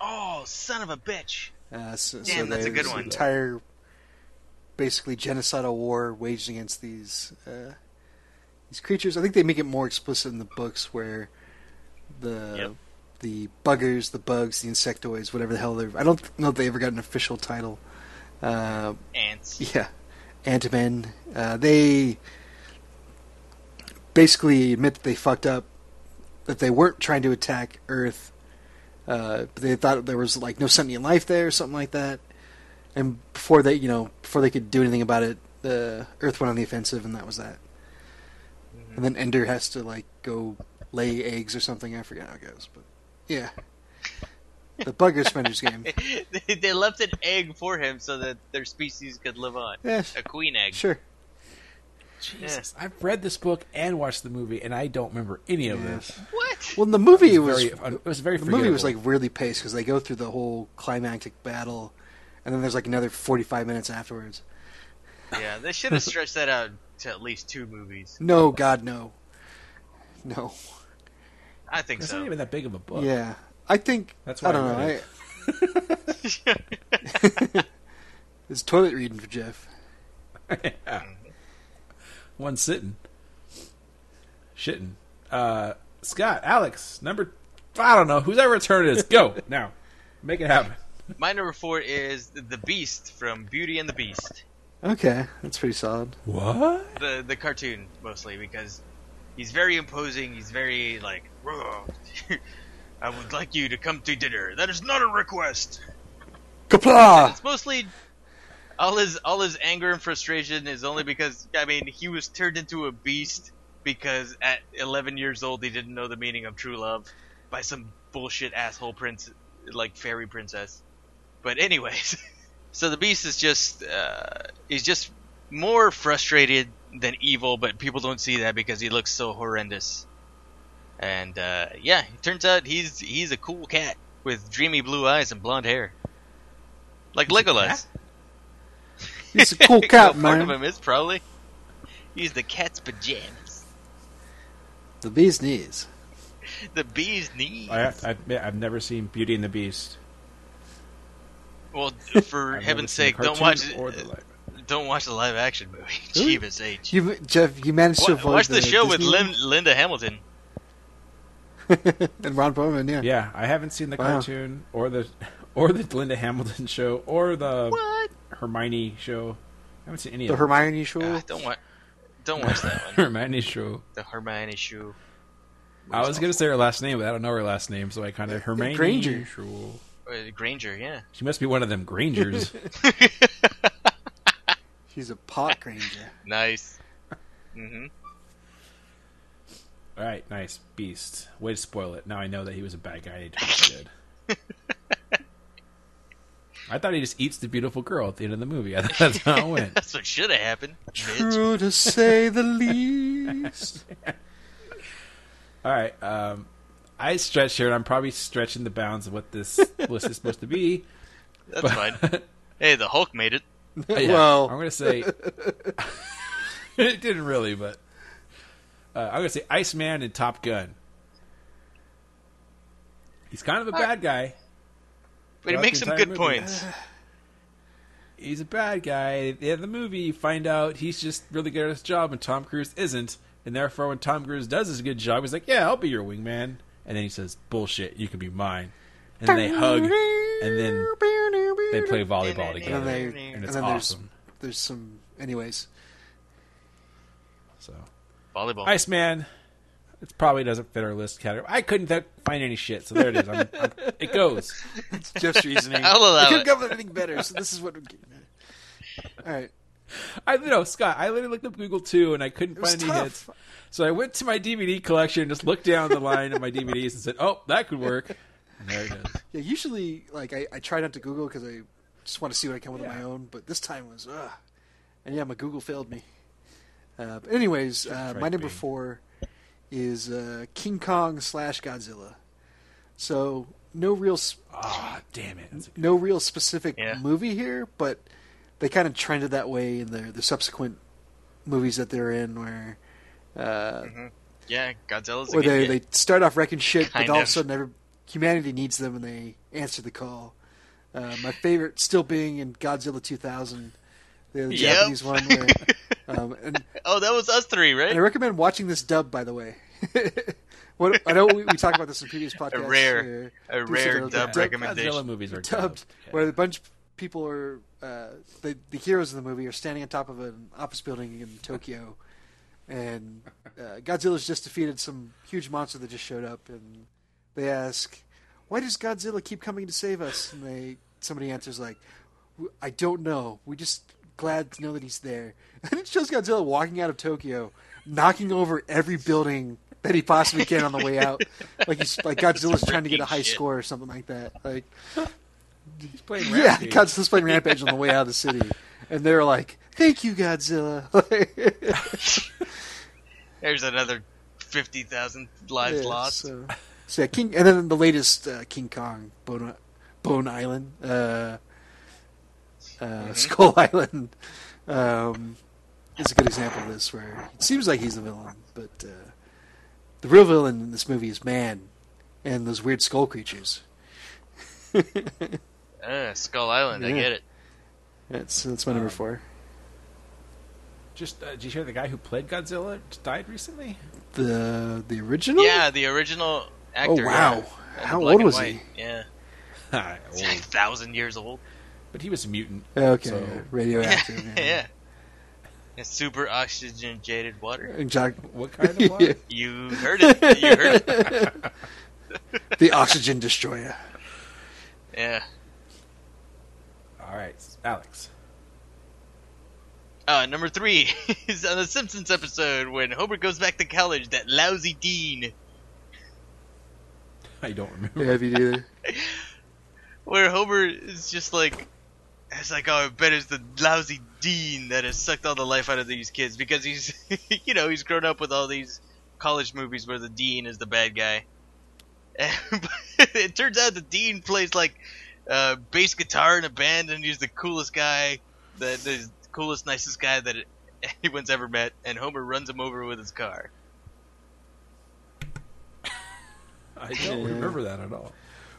Oh, son of a bitch! Uh, so, Damn, so that's a good one. Entire, basically genocidal war waged against these uh, these creatures. I think they make it more explicit in the books where the Yep. the buggers, the bugs, the insectoids, whatever the hell they're. I don't know if they ever got an official title. Uh, Ants. yeah, Antimen. Uh, they basically admit that they fucked up, that they weren't trying to attack Earth. Uh, but they thought there was like no sentient life there, or something like that. And before they, you know, before they could do anything about it, the Earth went on the offensive, and that was that. Mm-hmm. And then Ender has to like go lay eggs or something. I forget how it goes, but yeah, the buggers from Ender's Game. they, they left an egg for him so that their species could live on. Yeah, A queen egg. sure. Jesus, I've read this book and watched the movie, and I don't remember any of Yeah. this. What? Well, the movie it was Very, it was very. The movie was like forgettable. weirdly paced because they go through the whole climactic battle, and then there's like another 45 minutes afterwards. Yeah, they should have stretched that out to at least two movies. No, God, no, no. I think It's so. not even that big of a book. Yeah, I think That's Why I don't I know. read I, it's toilet reading for Jeff. Yeah. One sitting, shitting. Uh, Scott, Alex, number. I don't know whose ever turn it is. Go now, make it happen. My number four is the Beast from Beauty and the Beast. Okay, that's pretty solid. What? The the cartoon mostly because he's very imposing. He's very like, "Roar. I would like you to come to dinner. That is not a request. Kapla! It's mostly all his all his anger and frustration is only because I mean he was turned into a beast because at 11 years old he didn't know the meaning of true love by some bullshit asshole prince like fairy princess. But anyways, so the beast is just uh, he's just more frustrated than evil, but people don't see that because he looks so horrendous. And uh, yeah, it turns out he's he's a cool cat with dreamy blue eyes and blonde hair, like Legolas. He's a cool cat, No, part of him is probably. He's the cat's pajamas. The bee's knees. The bee's knees. I have to admit, I've never seen Beauty and the Beast. Well, for heaven's sake, don't watch or the live. don't watch the live action movie. Really? Jeebus H. You, Jeff, you managed to Wa- avoid watch the, show with Lin- Linda Hamilton. and Ron Perlman. Yeah. Yeah, I haven't seen the Wow. cartoon or the or the Linda Hamilton show or the What? Hermione show. I haven't seen any The of the Hermione show. Ah, don't watch. Don't watch that one. Hermione show. The Hermione shoe. I was gonna say her last name, but I don't know her last name, so I kind of Hermione Granger. Show. Uh, Granger, yeah. She must be one of them Grangers. She's a pot granger. Nice. Mm-hmm. All right, nice beast. Way to spoil it. Now I know that he was a bad guy. He turned good. I thought he just eats the beautiful girl at the end of the movie. I thought that's how it went. That's what should have happened. Bitch. True to say the least. All right, um, I stretch here, and I'm probably stretching the bounds of what this list is supposed to be. That's But- fine. Hey, the Hulk made it. Yeah, Well- I'm going to say it didn't really, but uh, I'm going to say Iceman and Top Gun. He's kind of a bad guy. But he makes some good movie. points. He's a bad guy. At the end of the movie, you find out he's just really good at his job, and Tom Cruise isn't. And therefore, when Tom Cruise does his good job, he's like, "Yeah, I'll be your wingman." And then he says, "Bullshit, you can be mine." And then they hug, and then they play volleyball And together, then they, and and it's then awesome. there's there's some. Anyways, So, Volleyball. Iceman, it probably doesn't fit our list category. I couldn't th- find any shit, so there it is. I'm, I'm, it goes. it's Jeff's reasoning. I'll allow I couldn't it. come up with anything better, so this is what. We're getting at. All right, I you know Scott. I literally looked up Google too, and I couldn't find any tough. hits. So I went to my DVD collection and just looked down the line of my DVDs and said, "Oh, that could work." And there it is. Yeah, usually like I, I try not to Google because I just want to see what I come with on my own, but this time was ugh. And yeah, my Google failed me. Uh, but anyways, uh, my number Bing. four is uh, King Kong slash Godzilla. So no real s- Ah, damn it! That's a no real specific Yeah. movie here, but they kind of trended that way in the the subsequent movies that they're in, where uh, yeah, Godzilla's a where good they, get. they start off wrecking shit, Kind but all of a sudden every, humanity needs them and they answer the call. Uh, my favorite still being in Godzilla 2000, the, the Yep. Japanese one. Where, um, and, Oh, that was us three, right? and I recommend watching this dub, by the way. what, I know we, we talked about this in previous podcasts. A rare- uh, a rare dub dub- recommendation. Godzilla movies are dubbed, Yeah. where a bunch of people are uh, the the heroes of the movie are standing on top of an office building in Tokyo, and uh, Godzilla's just defeated some huge monster that just showed up, and they ask, "Why does Godzilla keep coming to save us?" And they somebody answers like, "I don't know. We just glad to know that he's there." And it shows Godzilla walking out of Tokyo, knocking over every building that he possibly can on the way out, like he's like Godzilla's trying to get a high shit. score or something like that. Like, He's playing yeah, Rampage. Godzilla's playing Rampage on the way out of the city, and they're like, "Thank you, Godzilla." There's another fifty thousand lives Yeah, lost. So, so yeah, King, and then the latest uh, King Kong, Bone, Bone Island, uh, uh, Mm-hmm. Skull Island, um, is a good example of this, where it seems like he's the villain, but uh, the real villain in this movie is man, and those weird skull creatures. Uh, Skull Island, I get it. That's that's my number four. Just uh, did you hear the guy who played Godzilla died recently? The the original. Yeah, the original actor. Oh wow. yeah. How old was white. he? Yeah, Old. a thousand years old. but he was a mutant. Okay, So- yeah, radioactive. yeah. yeah. And super oxygenated water. And Jack- What kind of water? You heard it. You heard it. the oxygen destroyer. Yeah. All right, Alex. Uh, number three is on the Simpsons episode when Homer goes back to college. That lousy dean, I don't remember. Yeah, you do. where Homer is just like, it's like, oh, I bet it's the lousy dean that has sucked all the life out of these kids because he's, you know, he's grown up with all these college movies where the dean is the bad guy. And, but it turns out the dean plays like uh, bass guitar in a band and he's the coolest guy, the, the coolest, nicest guy that anyone's ever met. And Homer runs him over with his car. I don't remember that at all.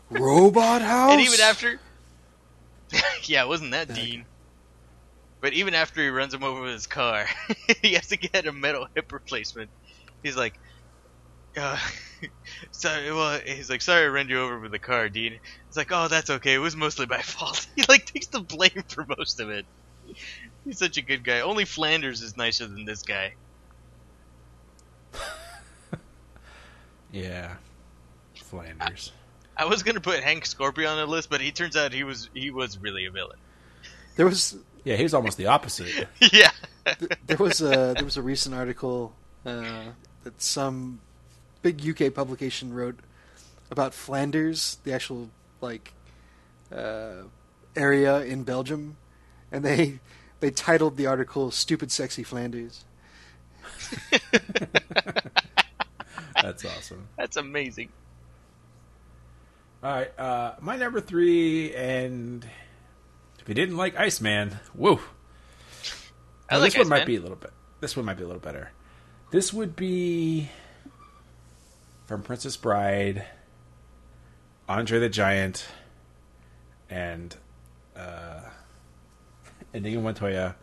Robot House. And even after, yeah, it wasn't that Dean. But even after he runs him over with his car, he has to get a metal hip replacement. He's like, uh, sorry, well, he's like, sorry I ran you over with the car, Dean. It's like, oh, that's okay. It was mostly my fault. He like takes the blame for most of it. He's such a good guy. Only Flanders is nicer than this guy. Yeah, Flanders. I was gonna put Hank Scorpio on the list, but he turns out he was he was really a villain. there was Yeah, he was almost the opposite. yeah. there was a there was a recent article uh, that some big UK publication wrote about Flanders, the actual like uh, area in Belgium, and they they titled the article "Stupid Sexy Flanders." That's awesome. That's amazing. All right, uh, my number three, and if you didn't like Iceman, woo. I Now, like this one might be a little bit. This one might be a little better. This would be from Princess Bride, Andre the Giant, and uh, Inigo Montoya.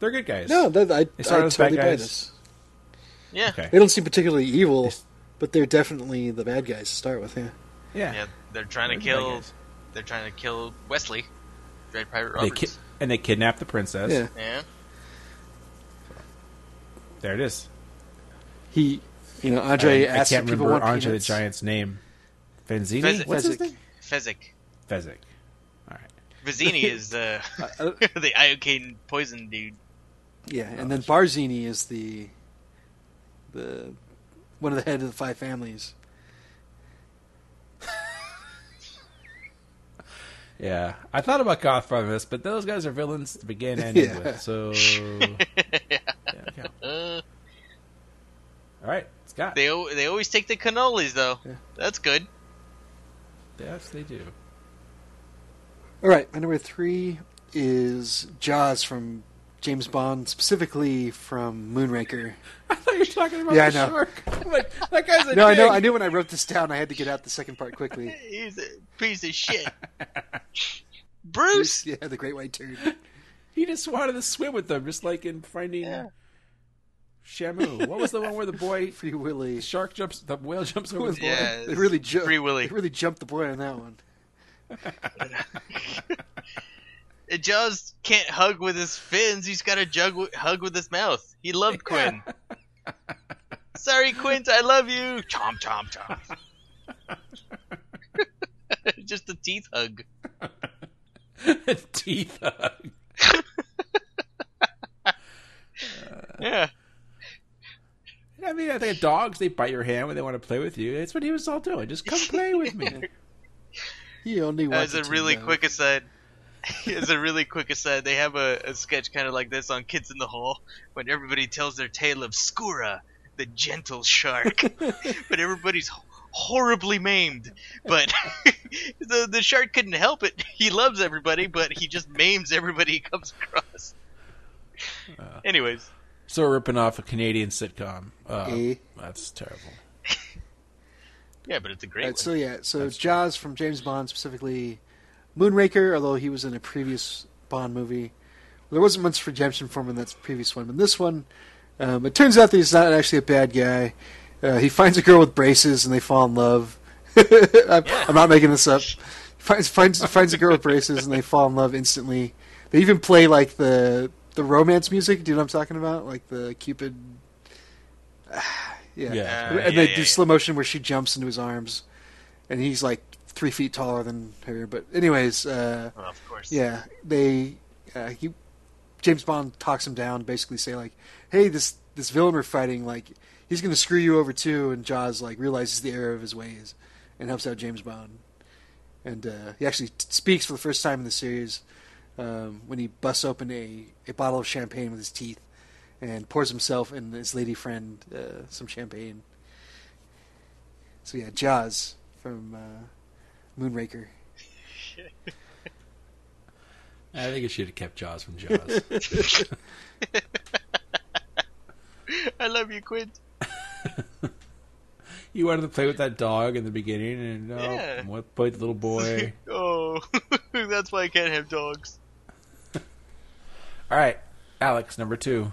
They're good guys. No, that, I, They started I as bad totally buy guys. this. Yeah. okay. They don't seem particularly evil, Yes. but they're definitely the bad guys to start with. Yeah. Yeah, Yeah, they're trying to They're the bad kill. They're trying to kill Wesley, Dread Pirate They ki- and they kidnap the princess. Yeah. yeah. There it is. He, you know, Andre I, I can't if people remember Andre peanuts. the Giant's name. Fenzini? Fezzik. What's his name? Fezzik. Fezzik. All right. Vizzini is uh, Uh, the iocane poison dude. Yeah, and then Barzini is the the one of the head of the five families. Yeah, I thought about Gotham this, but those guys are villains to begin and end Yeah. with. So, yeah, okay. Uh, all right, Scott. they they always take the cannolis though. Yeah. That's good. yes, they do. All right, my number three is Jaws from James Bond, specifically from Moonraker. I thought you were talking about Yeah, I the know. shark. I'm like, that guy's a No, I know. I knew when I wrote this down, I had to get out the second part quickly. He's a piece of shit. Bruce. yeah, the Great White Turd. He just wanted to swim with them, just like in Finding Yeah. Shamu. What was the one where the boy, Free Willy. the shark jumps, the whale jumps over the boy? Yeah. They really ju- Free Willy. They really jumped the boy on that one. Uh, Jaws can't hug with his fins. He's got to jug hug with his mouth. He loved Quinn. Sorry, Quint. I love you. Chomp, chomp, chomp. Just a teeth hug. Teeth hug. Yeah. I mean, I think dogs they bite your hand when they want to play with you. That's what he was all doing. Just come play with me. He only As wants a really quick aside, as a really quick aside, they have a, a sketch kind of like this on Kids in the Hall when everybody tells their tale of Skura, the gentle shark, but everybody's horribly maimed. But the the shark couldn't help it. He loves everybody, but he just maims everybody he comes across. Uh. Anyways, So we're ripping off a Canadian sitcom. Uh, Eh? That's terrible. yeah, but it's a great Right, one. so yeah, so That's Jaws from James Bond, specifically Moonraker, although he was in a previous Bond movie. Well, there wasn't much redemption for him in that previous one, but this one, um, it turns out that he's not actually a bad guy. Uh, he finds a girl with braces, and they fall in love. I'm, I'm not making this up. Finds finds finds a girl with braces, and they fall in love instantly. They even play like the the romance music. Do you know what I'm talking about? Like the Cupid. yeah. Yeah. Uh, and yeah, they yeah, do yeah. slow motion where she jumps into his arms, and he's like three feet taller than her. But anyways, uh, Well, of course. yeah, they uh, he James Bond talks him down, basically say like, "Hey, this this villain we're fighting, like he's gonna screw you over too." And Jaws like realizes the error of his ways and helps out James Bond. And uh, he actually t- speaks for the first time in the series um, when he busts open a, a bottle of champagne with his teeth and pours himself and his lady friend uh, some champagne. So yeah, Jaws from uh, Moonraker. I think it should have kept Jaws from Jaws. I love you, Quint. you wanted to play with that dog in the beginning, and oh, Yeah. what played the little boy. Oh, that's why I can't have dogs. All right, Alex, number two.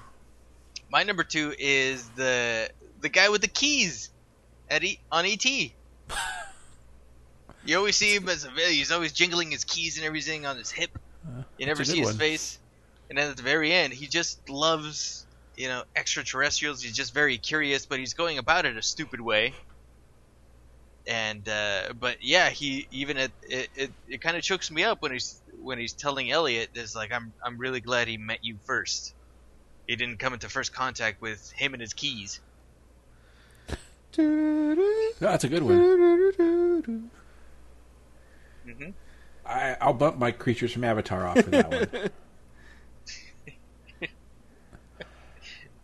My number two is the the guy with the keys at e- on ET. You always see him as a, he's always jingling his keys and everything on his hip. You never Uh, that's a see his one. face, and then at the very end, he just loves you know extraterrestrials. He's just very curious, but he's going about it a stupid way. And uh, but yeah, he even at, it it, it kind of chokes me up when he's when he's telling Elliot, "Is like I'm I'm really glad he met you first. He didn't come into first contact with him and his keys." No, that's a good one. hmm I, I'll bump my creatures from Avatar off for that one.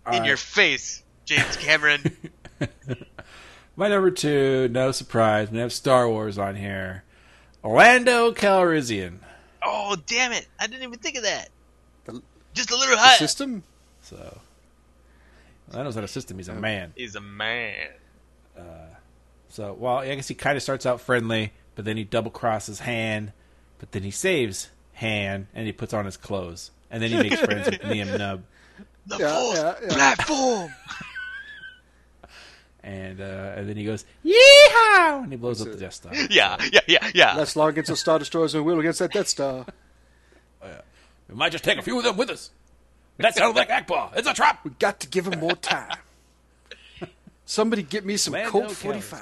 In right. your face, James Cameron. My number two, no surprise, we have Star Wars on here. Orlando Calrissian. Oh damn it! I didn't even think of that. The- Just a little The high. system? So Lando's not a system; he's a man. He's a man. Uh, so, well, I guess he kind of starts out friendly, but then he double crosses Han, but then he saves Han, and he puts on his clothes, and then he makes friends with Nien Nunb, The Yeah, force yeah, yeah. platform. And uh, and then he goes yeehaw, and he blows up the Death Star. yeah, yeah, yeah, yeah. Let's log against those Star Destroyers and we'll against that Death Star. yeah. We might just take a few of them with us. That sounds like Ackbar. It's a trap. We got to give him more time. Somebody get me some Lando Colt 45.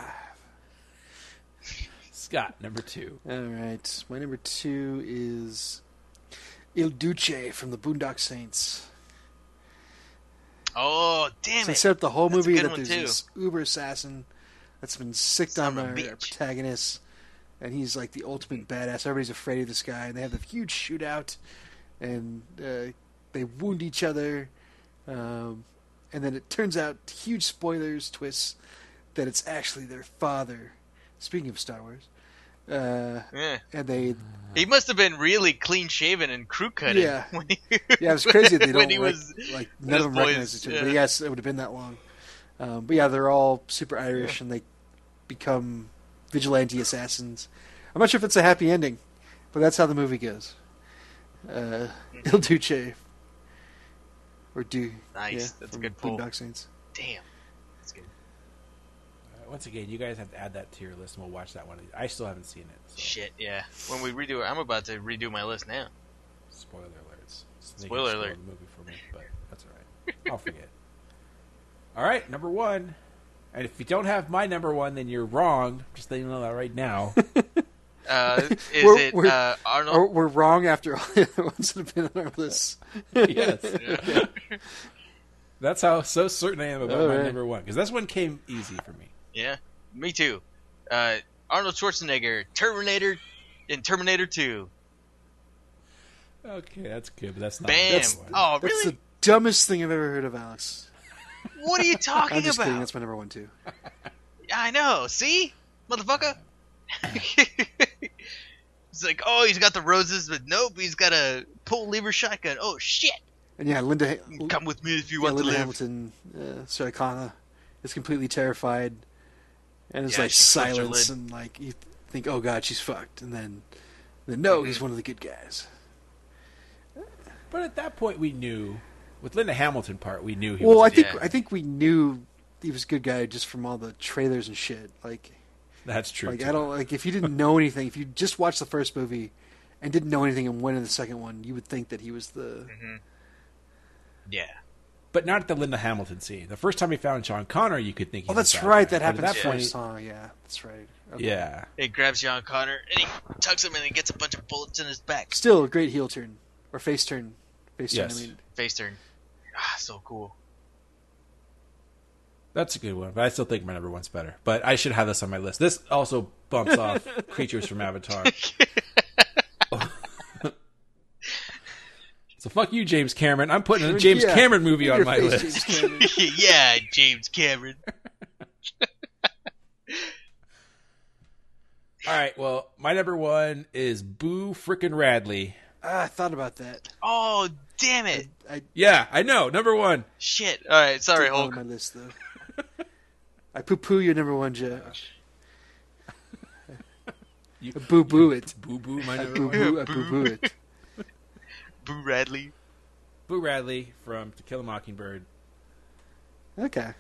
Scott, number two. All right. My number two is Il Duce from the Boondock Saints. Oh damn So they it! set up the whole That's movie that there's too. this uber assassin that's been sicked Son on our, our protagonist, and he's like the ultimate badass. Everybody's afraid of this guy, and they have the huge shootout, and uh, they wound each other, um, and then it turns out, huge spoilers, twists, that it's actually their father. Speaking of Star Wars, uh, Yeah. and they He must have been really clean shaven and crew cutting. Yeah. when he, Yeah, it was crazy. They when don't was like none of them his recognize boys, each other. yeah. But yes, it would have been that long. Um, but yeah, they're all super Irish and they become vigilante assassins. I'm not sure if it's a happy ending, but that's how the movie goes. Uh, Il Duce or Do Nice. yeah, That's a good pull. Boondock Saints. Damn. That's good. Once again, you guys have to add that to your list, and we'll watch that one. I still haven't seen it. So. Shit. Yeah. When we redo it, I'm about to redo my list now. Spoiler alerts. So Spoiler spoil alert. The movie for me, but that's all right. I'll forget. All right, number one. And if you don't have my number one, then you're wrong. Just letting you know that right now. Uh, is We're- it we're- uh, Arnold? Or we're wrong after all the other ones that have been on our list. yes, Yeah. that's how so certain I am about All my right. number one because this one came easy for me. Yeah. Me too. Uh, Arnold Schwarzenegger, Terminator, in Terminator 2. Okay, that's good, but that's not. Bam. That's, oh, That's really? the dumbest thing I've ever heard of, Alex. What are you talking I'm just about? kidding. That's my number one too. I know. See, motherfucker. It's like, oh, he's got the roses, but nope, he's got a pull lever shotgun. Oh shit! And yeah, Linda. Come with me if you yeah, want to Linda live. Hamilton, uh, Sarah Connor, is completely terrified, and it's Yeah, like she flips her silence, and like you think, oh god, she's fucked, and then, then no, Mm-hmm. he's one of the good guys. but at that point, we knew with Linda Hamilton part, we knew he Well, I think Yeah. I think we knew he was a good guy just from all the trailers and shit. Like, that's true. like too. I don't like if you didn't know anything, if you just watched the first movie and didn't know anything and went in the second one, you would think that he was the. Yeah. But not at the Linda Hamilton scene. The first time he found John Connor, you could think. He Oh, was that's that right. guy. That But happens At that point, first. Oh, yeah, that's right. Okay. yeah. He grabs John Connor and he tucks him in and he gets a bunch of bullets in his back. Still a great heel turn or face turn. Face turn. Yes. I mean, Face turn. Ah, so cool. That's a good one, but I still think my number one's better. But I should have this on my list. This also bumps off creatures from Avatar. so fuck you, James Cameron. I'm putting a James Yeah. Cameron movie on my face, list. James yeah, James Cameron. All right, well, my number one is Boo Frickin' Radley. ah, I thought about that. Oh, damn it. I Yeah, I know. Number one. Shit. All right, sorry, didn't on my list though. I poo poo your number one, Josh. You- I boo boo it. Boo Boo, my I number boo one. boo. I boo boo it. Boo Radley. Boo Radley from To Kill a Mockingbird. Okay.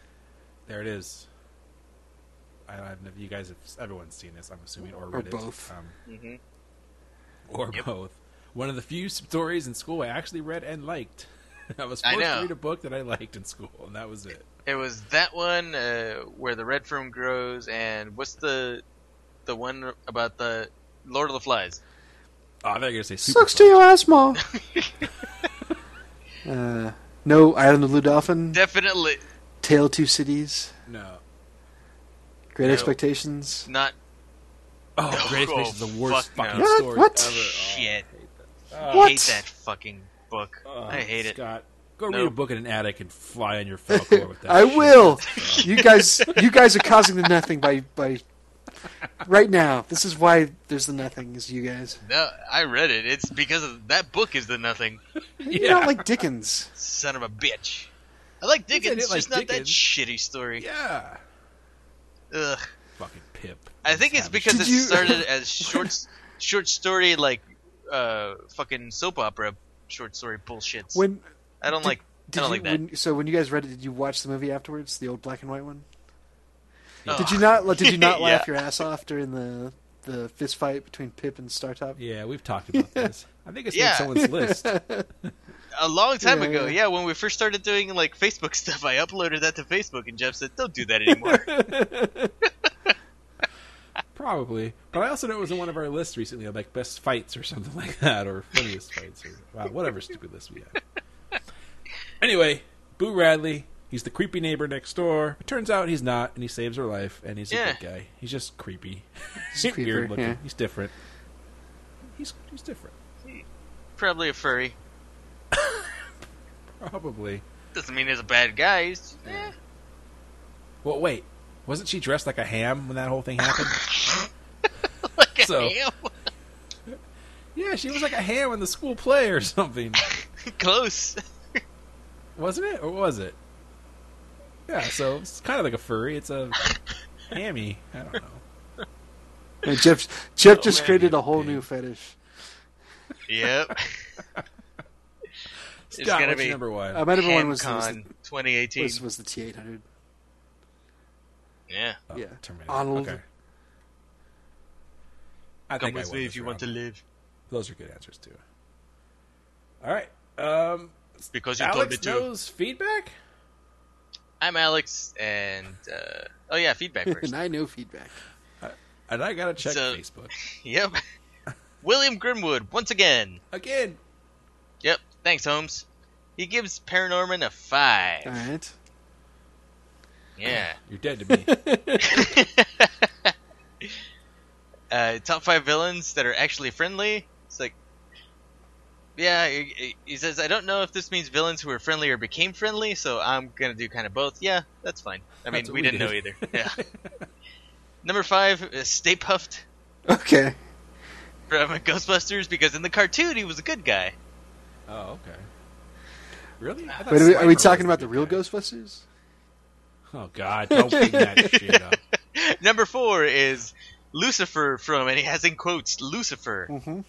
There it is. I don't know if you guys have everyone's seen this. I'm assuming, or Or read it. both. Um, Mhm. or Yep. both. One of the few stories in school I actually read and liked. I was I forced know. to read a book that I liked in school, and that was it. It was that one uh, where the red fern grows, and what's the the one about the Lord of the Flies? Oh, I thought you were gonna say super. Sucks to your ass, mom. uh, no Island of Blue Dolphin. Definitely Tale of Two Cities. No. Great No. Expectations. not. Oh, No. Great Oh, Expectations is the worst fuck fucking no. What? story What? ever. Oh, Shit. I hate that. I What? hate that fucking book. Oh, I hate it. Scott, Go read Nope. a book in an attic and fly on your Falkor with that. I shit. will. you guys, you guys are causing the nothing by by. Right now, this is why there's the nothing. Is you guys? No, I read it. It's because of that book is the nothing. You Yeah. don't like Dickens. Son of a bitch. I like Dickens, it's like just not that shitty story. Yeah. Ugh. Fucking Pip. I think it's because Did it you- started as short, short story like uh fucking soap opera short story bullshits. When I don't did- like. I don't you, like that. when, so when you guys read it, did you watch the movie afterwards? The old black and white one. Ugh. Did you not? Did you not Yeah. laugh your ass off during the the fist fight between Pip and Startop? Yeah, we've talked about this. I think it's Yeah. made someone's list. A long time Yeah, ago, yeah. yeah, when we first started doing like Facebook stuff, I uploaded that to Facebook, and Jeff said, "Don't do that anymore." Probably. But I also know it was in one of our lists recently of like best fights or something like that, or funniest fights, or wow, whatever stupid list we have. Anyway, Boo Radley, he's the creepy neighbor next door. It turns out he's not, and he saves her life, and he's a good guy. He's just creepy. He's creeper, Weird looking. yeah. He's different. He's he's different. Probably a furry. Probably. Doesn't mean he's a bad guy. He's, eh. Well, wait. Wasn't she dressed like a ham when that whole thing happened? like a So- ham. yeah, she was like a ham in the school play or something. Close. Wasn't it? Or was it? Yeah, so it's kind of like a furry. It's a hammy. I don't know. And Jeff Jeff Oh, just man, created a whole pig. new fetish. Yep. It's Scott, gonna be your number one? Uh, my number one was was, HamCon 2018. was was the T eight hundred. yeah. Oh, yeah. Terminator. Arnold. Okay. I Come with me if you round. want to live. Those are good answers too. All right. Um, Because you told me Alex to. knows feedback. I'm Alex, and uh, oh yeah, feedback first. and I know feedback. And I gotta check So- Facebook yep. William Grimwood once again. again. Yep. Thanks, Holmes. He gives Paranorman a five. All right. Yeah. You're dead to me. uh, top five villains that are actually friendly. It's like, yeah, he, he says, I don't know if this means villains who are friendly or became friendly, so I'm gonna do kind of both. Yeah, that's fine. I mean, we, we didn't know either. Yeah. Number five is Stay Puft Okay. from Ghostbusters because in the cartoon he was a good guy. oh, okay. Really? I Wait, are we, are we talking about the real guy. Ghostbusters? Oh God! Don't bring that shit up. Number four is Lucifer from, and he has in quotes Lucifer. Mm-hmm.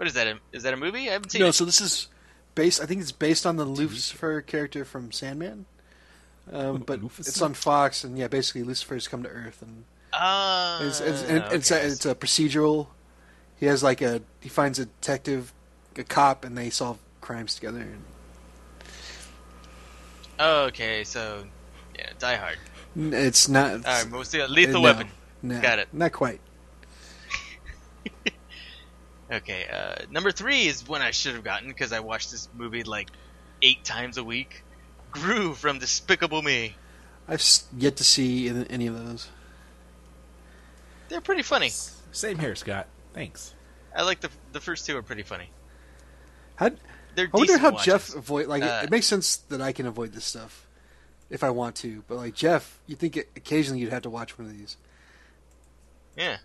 What is that? A, is that a movie? I haven't seen No, it. so this is based. I think it's based on the Lucifer character from Sandman. Um, but Lucifer? it's on Fox, and yeah, basically Lucifer's come to Earth, and Ah, it's it's, and it's, a, it's a procedural. He has like a he finds a detective, a cop, and they solve crimes together. And Oh, okay, so yeah, Die Hard. it's not. All right, we'll see. Lethal no, Weapon. no, Got it. Not quite. Okay, uh, number three is one I should have gotten because I watched this movie like eight times a week. Gru from Despicable Me. I've yet to see any of those. They're pretty funny. Same here, Scott. Thanks. I like the the first two are pretty funny. How, They're I wonder how watches. Jeff avoid. Like, it- Uh, it makes sense that I can avoid this stuff if I want to, but like Jeff, you think it, occasionally you'd have to watch one of these. Yeah,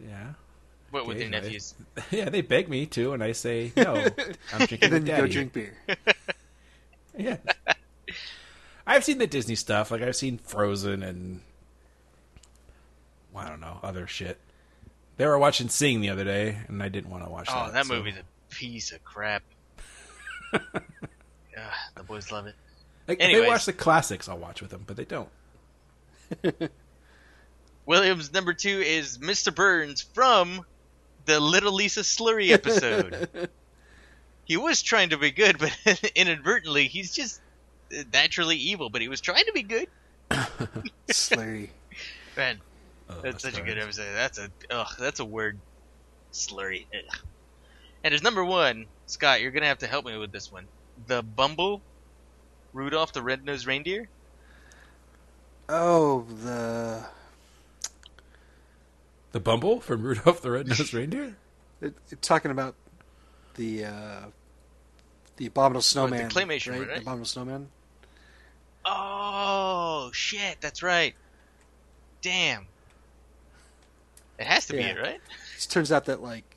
Yeah. What with your Occasionally. nephews? Yeah, they beg me to, and I say no. I'm drinking And then with you go drink beer. Yeah. I've seen the Disney stuff. Like I've seen Frozen and I don't know other shit. They were watching Sing the other day, and I didn't want to watch Oh, that. that so- movie's a piece of crap. Ugh, the boys love it. Like, if they watch the classics, I'll watch with them, but they don't. Williams number two is Mr. Burns from the Little Lisa Slurry episode. he was trying to be good, but inadvertently, he's just naturally evil. But he was trying to be good. Slurry. Man, Oh, that's such a good episode. That's a ugh, that's a word. Slurry. Ugh. And his number one, Scott, you're gonna have to help me with this one. The Bumble, Rudolph the Red-Nosed Reindeer. Oh, the The Bumble from Rudolph the Red-Nosed Reindeer. it, it, talking about the uh, the Abominable Snowman, claymation, right? right? The Abominable Snowman. Oh shit, that's right. Damn. It has to be it, right? It turns out that like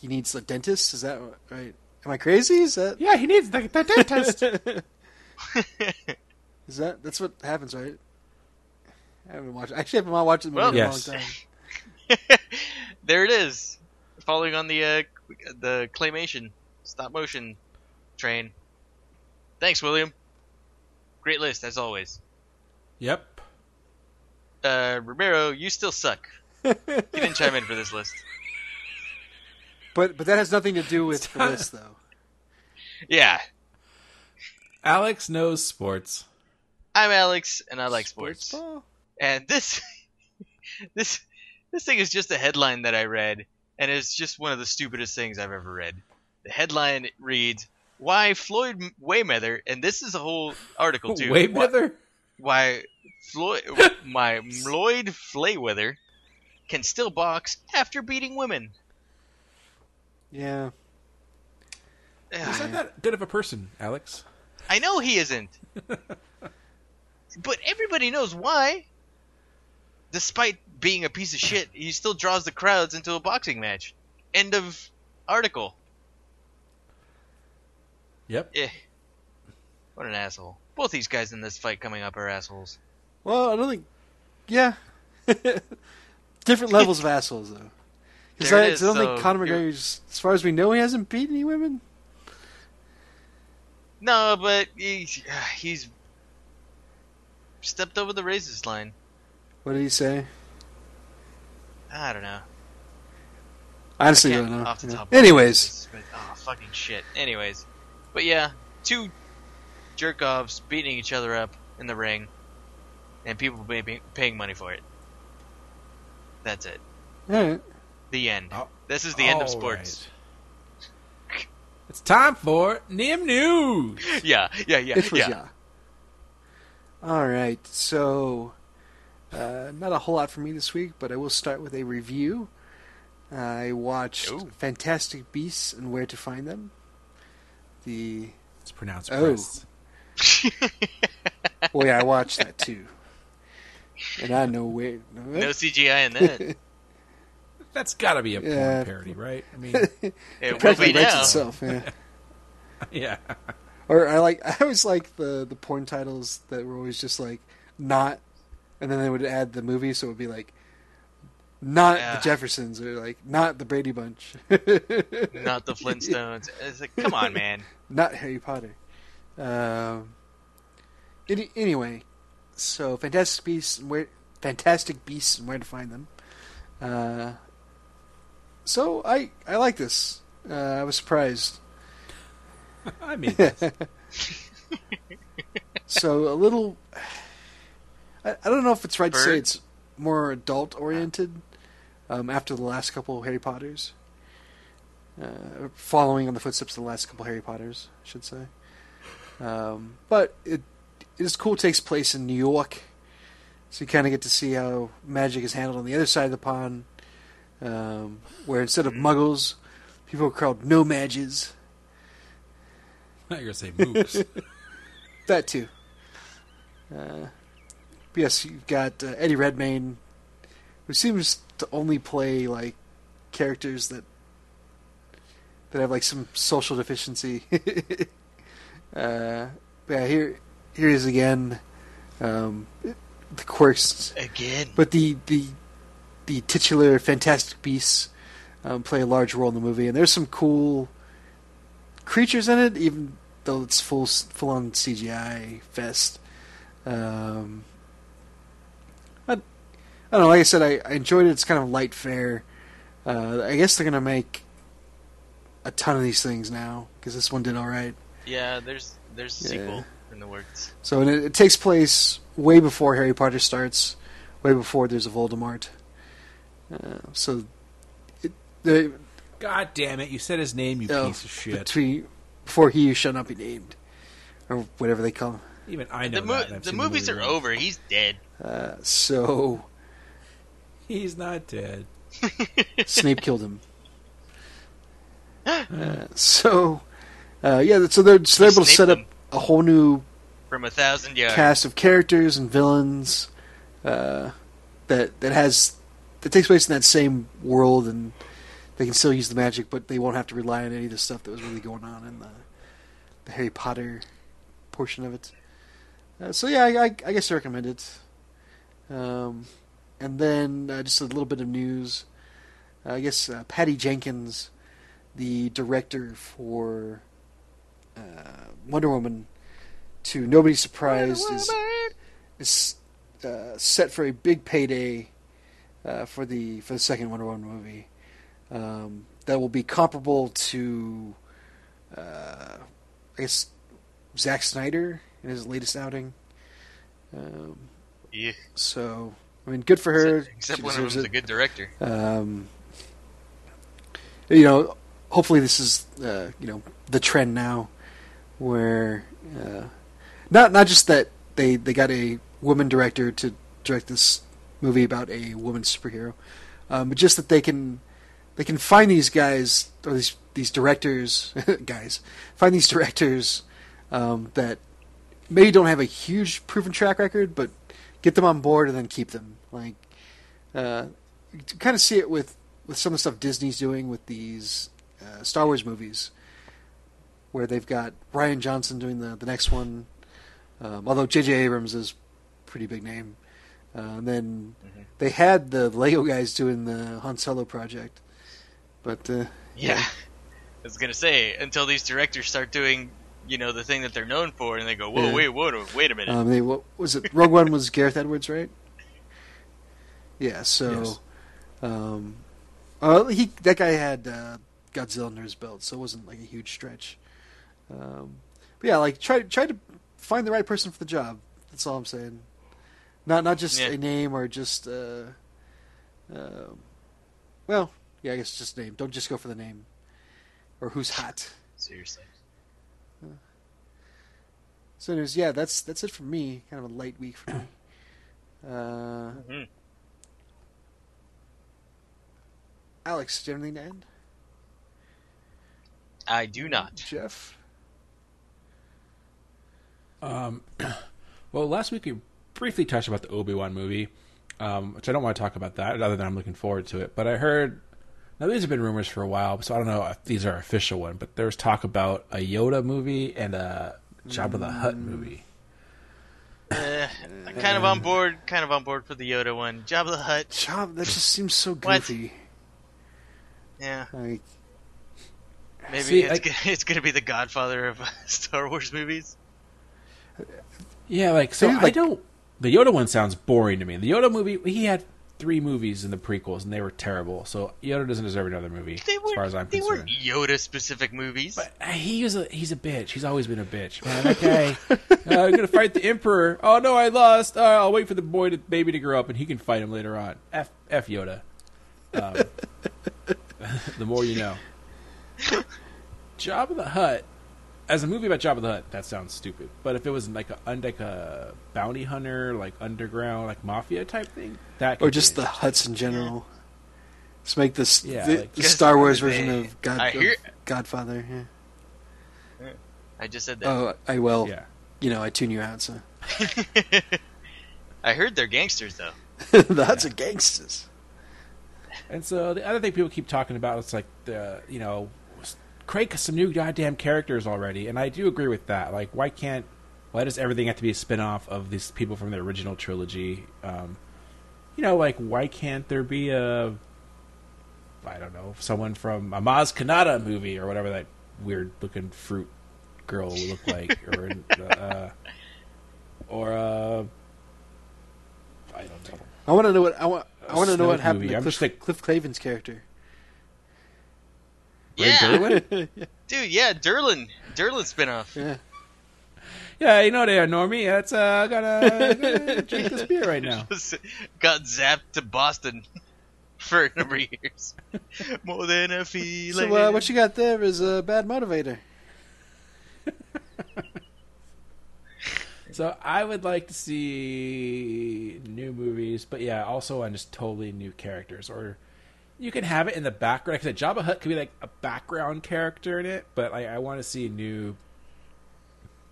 he needs a dentist. Is that right? Am I crazy? Is that Yeah, he needs the, the dentist. is that that's what happens, right? I haven't watched. Actually, I haven't watched the movie Well, in Yes. a long time. there it is. Following on the uh, the claymation stop motion train. Thanks, William. Great list as always. yep. Uh, Romero, you still suck. You didn't chime in for this list. But but that has nothing to do with the list, though. Yeah, Alex knows sports. I'm Alex, and I like sports. ball. And this, this, this thing is just a headline that I read, and it's just one of the stupidest things I've ever read. The headline reads, "Why Floyd Wayweather," and this is a whole article too. Way Why- better. why Floyd, my Floyd Flayweather can still box after beating women. Yeah. He's not that good of a person, Alex. I know he isn't, but everybody knows why. Despite being a piece of shit, he still draws the crowds into a boxing match. End of article. Yep. Eh. What an asshole. Both these guys in this fight coming up are assholes. Well, I don't think. Yeah. Different levels of assholes, though. Because I, it is, I don't so think Conor you're- McGregor's, as far as we know, he hasn't beat any women. No, but he's, he's stepped over the racist line. What did he say? I don't know. Honestly Can't- don't know. Off the Yeah. top of Anyways, head, but- oh, fucking shit. Anyways, but yeah, two jerk offs beating each other up in the ring, and people pay, pay- paying money for it. That's it. all right. The end. Oh, this is the end of sports. right. It's time for Nim News. Yeah, yeah, yeah, it was yeah. yeah. All right, so uh, not a whole lot for me this week, but I will start with a review. I watched Ooh. Fantastic Beasts and Where to Find Them. The It's pronounced Oh. breasts. well, yeah, I watched that too, and I know where. No CGI in that. That's got to be a porn Yeah. parody, right? I mean, It will practically be writes now. itself. Yeah. yeah. Or I like I always like the the porn titles that were always just like not, and then they would add the movie, so it would be like not Yeah. the Jeffersons or like not the Brady Bunch, Not the Flintstones. It's like, come on, man. not Harry Potter. Um. Any, anyway, so Fantastic Beasts and where Fantastic Beasts and where to find them. Uh. So I I like this. Uh, I was surprised. I mean, this. So a little. I, I don't know if it's right to say it's more adult oriented um, after the last couple of Harry Potters. Uh, following on the footsteps of the last couple Harry Potters, I should say. Um, but it it is cool. It takes place in New York, so you kind of get to see how magic is handled on the other side of the pond, um, where instead of Muggles, people are called No-Majs. you're gonna say mooks. That too. Uh, but yes, you've got uh, Eddie Redmayne, who seems to only play like characters that that have like some social deficiency. uh, yeah, here here he is again. Um, the quirks, Again. but the the the titular Fantastic Beasts um, play a large role in the movie, and there's some cool creatures in it, even though it's full full on CGI fest. Um, don't know. Like I said, I, I enjoyed it. It's kind of light fare. Uh, I guess they're gonna make a ton of these things now because this one did all right. Yeah, there's there's a Yeah. sequel in the works. So and it, it takes place way before Harry Potter starts, way before there's a Voldemort. Uh, so, it, the, God damn it! You said his name, you oh, piece of shit. Between, before he shall not be named, or whatever they call him. Even I know The, mo- that. and I've the movies movie are over. He's dead. Uh, so He's not dead. Snape killed him. Uh, so Uh, yeah, so they're so they're able to set up a whole new From a thousand yards. cast of characters and villains uh, that that has that takes place in that same world, and they can still use the magic, but they won't have to rely on any of the stuff that was really going on in the, the Harry Potter portion of it. Uh, so yeah, I, I, I guess I recommend it. Um, and then uh, just a little bit of news. Uh, I guess uh, Patty Jenkins, the director for uh, Wonder Woman, to nobody's surprise, is is uh, set for a big payday uh, for the for the second Wonder Woman movie. Um, that will be comparable to, uh, I guess, Zack Snyder in his latest outing. Um, Yeah. so, I mean, good for her. Except She one of a good director. Um, you know, hopefully this is uh, you know the trend now, where uh, not not just that they they got a woman director to direct this movie about a woman superhero, um, but just that they can they can find these guys or these these directors guys find these directors um, that maybe don't have a huge proven track record, but get them on board and then keep them like. Uh, you kind of see it with, with some of the stuff Disney's doing with these uh, Star Wars movies, where they've got Rian Johnson doing the, the next one, um, although J.J. Abrams is a pretty big name. Uh, and then Mhm. they had the Lego guys doing the Han Solo project, but uh, Yeah. I was gonna say until these directors start doing, you know, the thing that they're known for, and they go, "Whoa, Yeah. wait, wait, wait a minute." Um, they what was it? Rogue One was Gareth Edwards, right? Yeah. So, Yes. um, uh, he that guy had uh, Godzilla under his belt, so it wasn't like a huge stretch. Um, but yeah, like try try to find the right person for the job. That's all I'm saying. Not not just Yeah. a name or just uh, uh, well, yeah, I guess just name. Don't just go for the name or who's hot. Seriously. So anyways, yeah, that's that's it for me. Kind of a light week for me. Uh, Mhm. Alex, do you have anything to end? I do not. Jeff? Um, well, last week we briefly touched about the Obi Wan movie, um, which I don't want to talk about that, other than I'm looking forward to it. But I heard now these have been rumors for a while, so I don't know if these are official one. But there's talk about a Yoda movie and a Jabba the Hutt movie. Eh, I'm kind of on board. Kind of on board for the Yoda one. Jabba the Hutt. Job that just seems so What? Goofy. Yeah, Like, maybe See, it's I- gonna, it's gonna be the Godfather of Star Wars movies. Yeah, like so. Maybe, I don't. The Yoda one sounds boring to me. The Yoda movie, he had three movies in the prequels, and they were terrible. So Yoda doesn't deserve another movie, They as weren't. far as I'm they concerned. weren't Yoda specific movies. But uh, he is a he's a bitch. He's always been a bitch. Man, that guy. uh, I'm gonna fight the emperor. Oh no, I lost. Uh, I'll wait for the boy to baby to grow up, and he can fight him later on. F F Yoda. Um, the more you know. Jabba the Hutt. As a movie about Jabba the Hutt, that sounds stupid. But if it was like a like a bounty hunter, like underground, like mafia type thing, that or just be the Hutts in general. Let's make this Yeah, the, like- the Star Wars They- version of God I of Godfather. Yeah. I just said that. Oh, I will. yeah. You know, I tune you out. So I heard they're gangsters though. the Hutts are gangsters. And so the other thing people keep talking about is like the you know create some new goddamn characters already, and I do agree with that. Like, why can't why does everything have to be a spinoff of these people from the original trilogy? Um, you know, like why can't there be a I don't know someone from a Maz Kanata movie or whatever that weird looking fruit girl would look like, or uh, or uh, I don't know. I want to know what I want. I A want to know what Snoke happened movie. to I'm Cliff, just like- Cliff Clavin's character. Ray Yeah, Derwin? dude. Yeah, Derlin. Derlin spinoff. Yeah. Yeah, you know they are Normie. That's uh, I gotta, gotta drink this beer right now. Got zapped to Boston for a number of years. More than a feeling. So uh, what you got there is a bad motivator. So I would like to see new movies, but yeah, also on just totally new characters, or you can have it in the background. Like I said, Jabba Hutt could be like a background character in it, but like I want to see new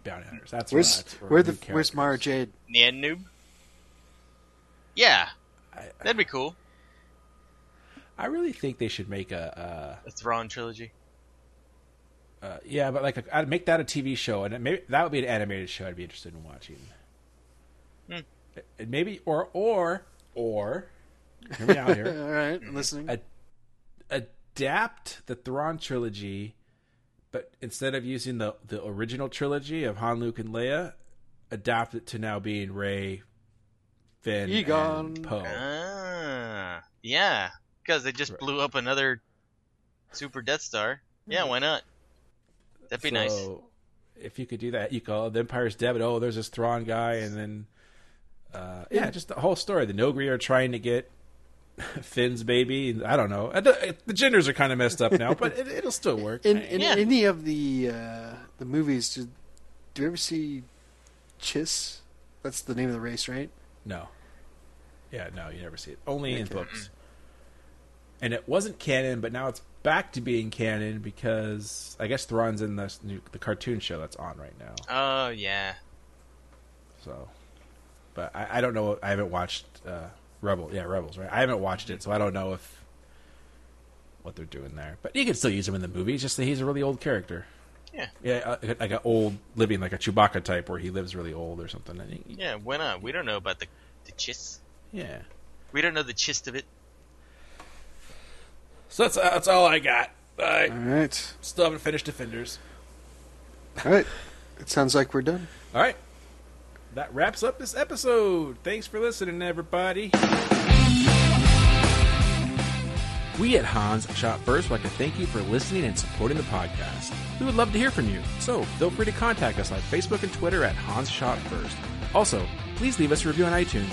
bounty hunters. That's Where's what I- or where new the where's Mara characters. Jade? Nien Nunb. Yeah, I, that'd be cool. I really think they should make a. Uh, a Thrawn trilogy. Uh, uh, yeah, but like I'd make that a TV show, and maybe that would be an animated show. I'd be interested in watching. Hmm. And maybe or or or hear me out here. All right, I'm listening. a- adapt the Thrawn trilogy, but instead of using the the original trilogy of Han, Luke, and Leia, adapt it to now being Rey, Finn, Egon. and Poe. Ah, yeah, because they just Right. blew up another super Death Star. Yeah, why not? That'd be nice. If you could do that, you call the Empire's dead. Oh, there's this Thrawn guy, and then uh, yeah, just the whole story. The Noghri are trying to get Finn's baby. I don't know. Uh, The, the genders are kind of messed up now, but it, it'll still work. In in Yeah. any of the uh, the movies, do, do you ever see Chiss? That's the name of the race, right? No. Yeah, no, you never see it. Only in books. And it wasn't canon, but now it's back to being canon because I guess Thrawn's in the the cartoon show that's on right now. Oh yeah, So, but I, I don't know. I haven't watched uh, Rebel. Yeah, Rebels. Right. I haven't watched it, so I don't know if what they're doing there. But you can still use him in the movie. It's just that he's a really old character. Yeah. Yeah, uh, like an old living, like a Chewbacca type, where he lives really old or something. Yeah. Why not? We don't know about the the chist. yeah. We don't know the chist of it. So that's uh, that's all I got. I All right, still haven't finished Defenders. all right. It sounds like we're done. All right. That wraps up this episode. Thanks for listening, everybody. We at Hans Shot First would like to thank you for listening and supporting the podcast. We would love to hear from you, so feel free to contact us on Facebook and Twitter at Hans Shot First. Also, please leave us a review on iTunes.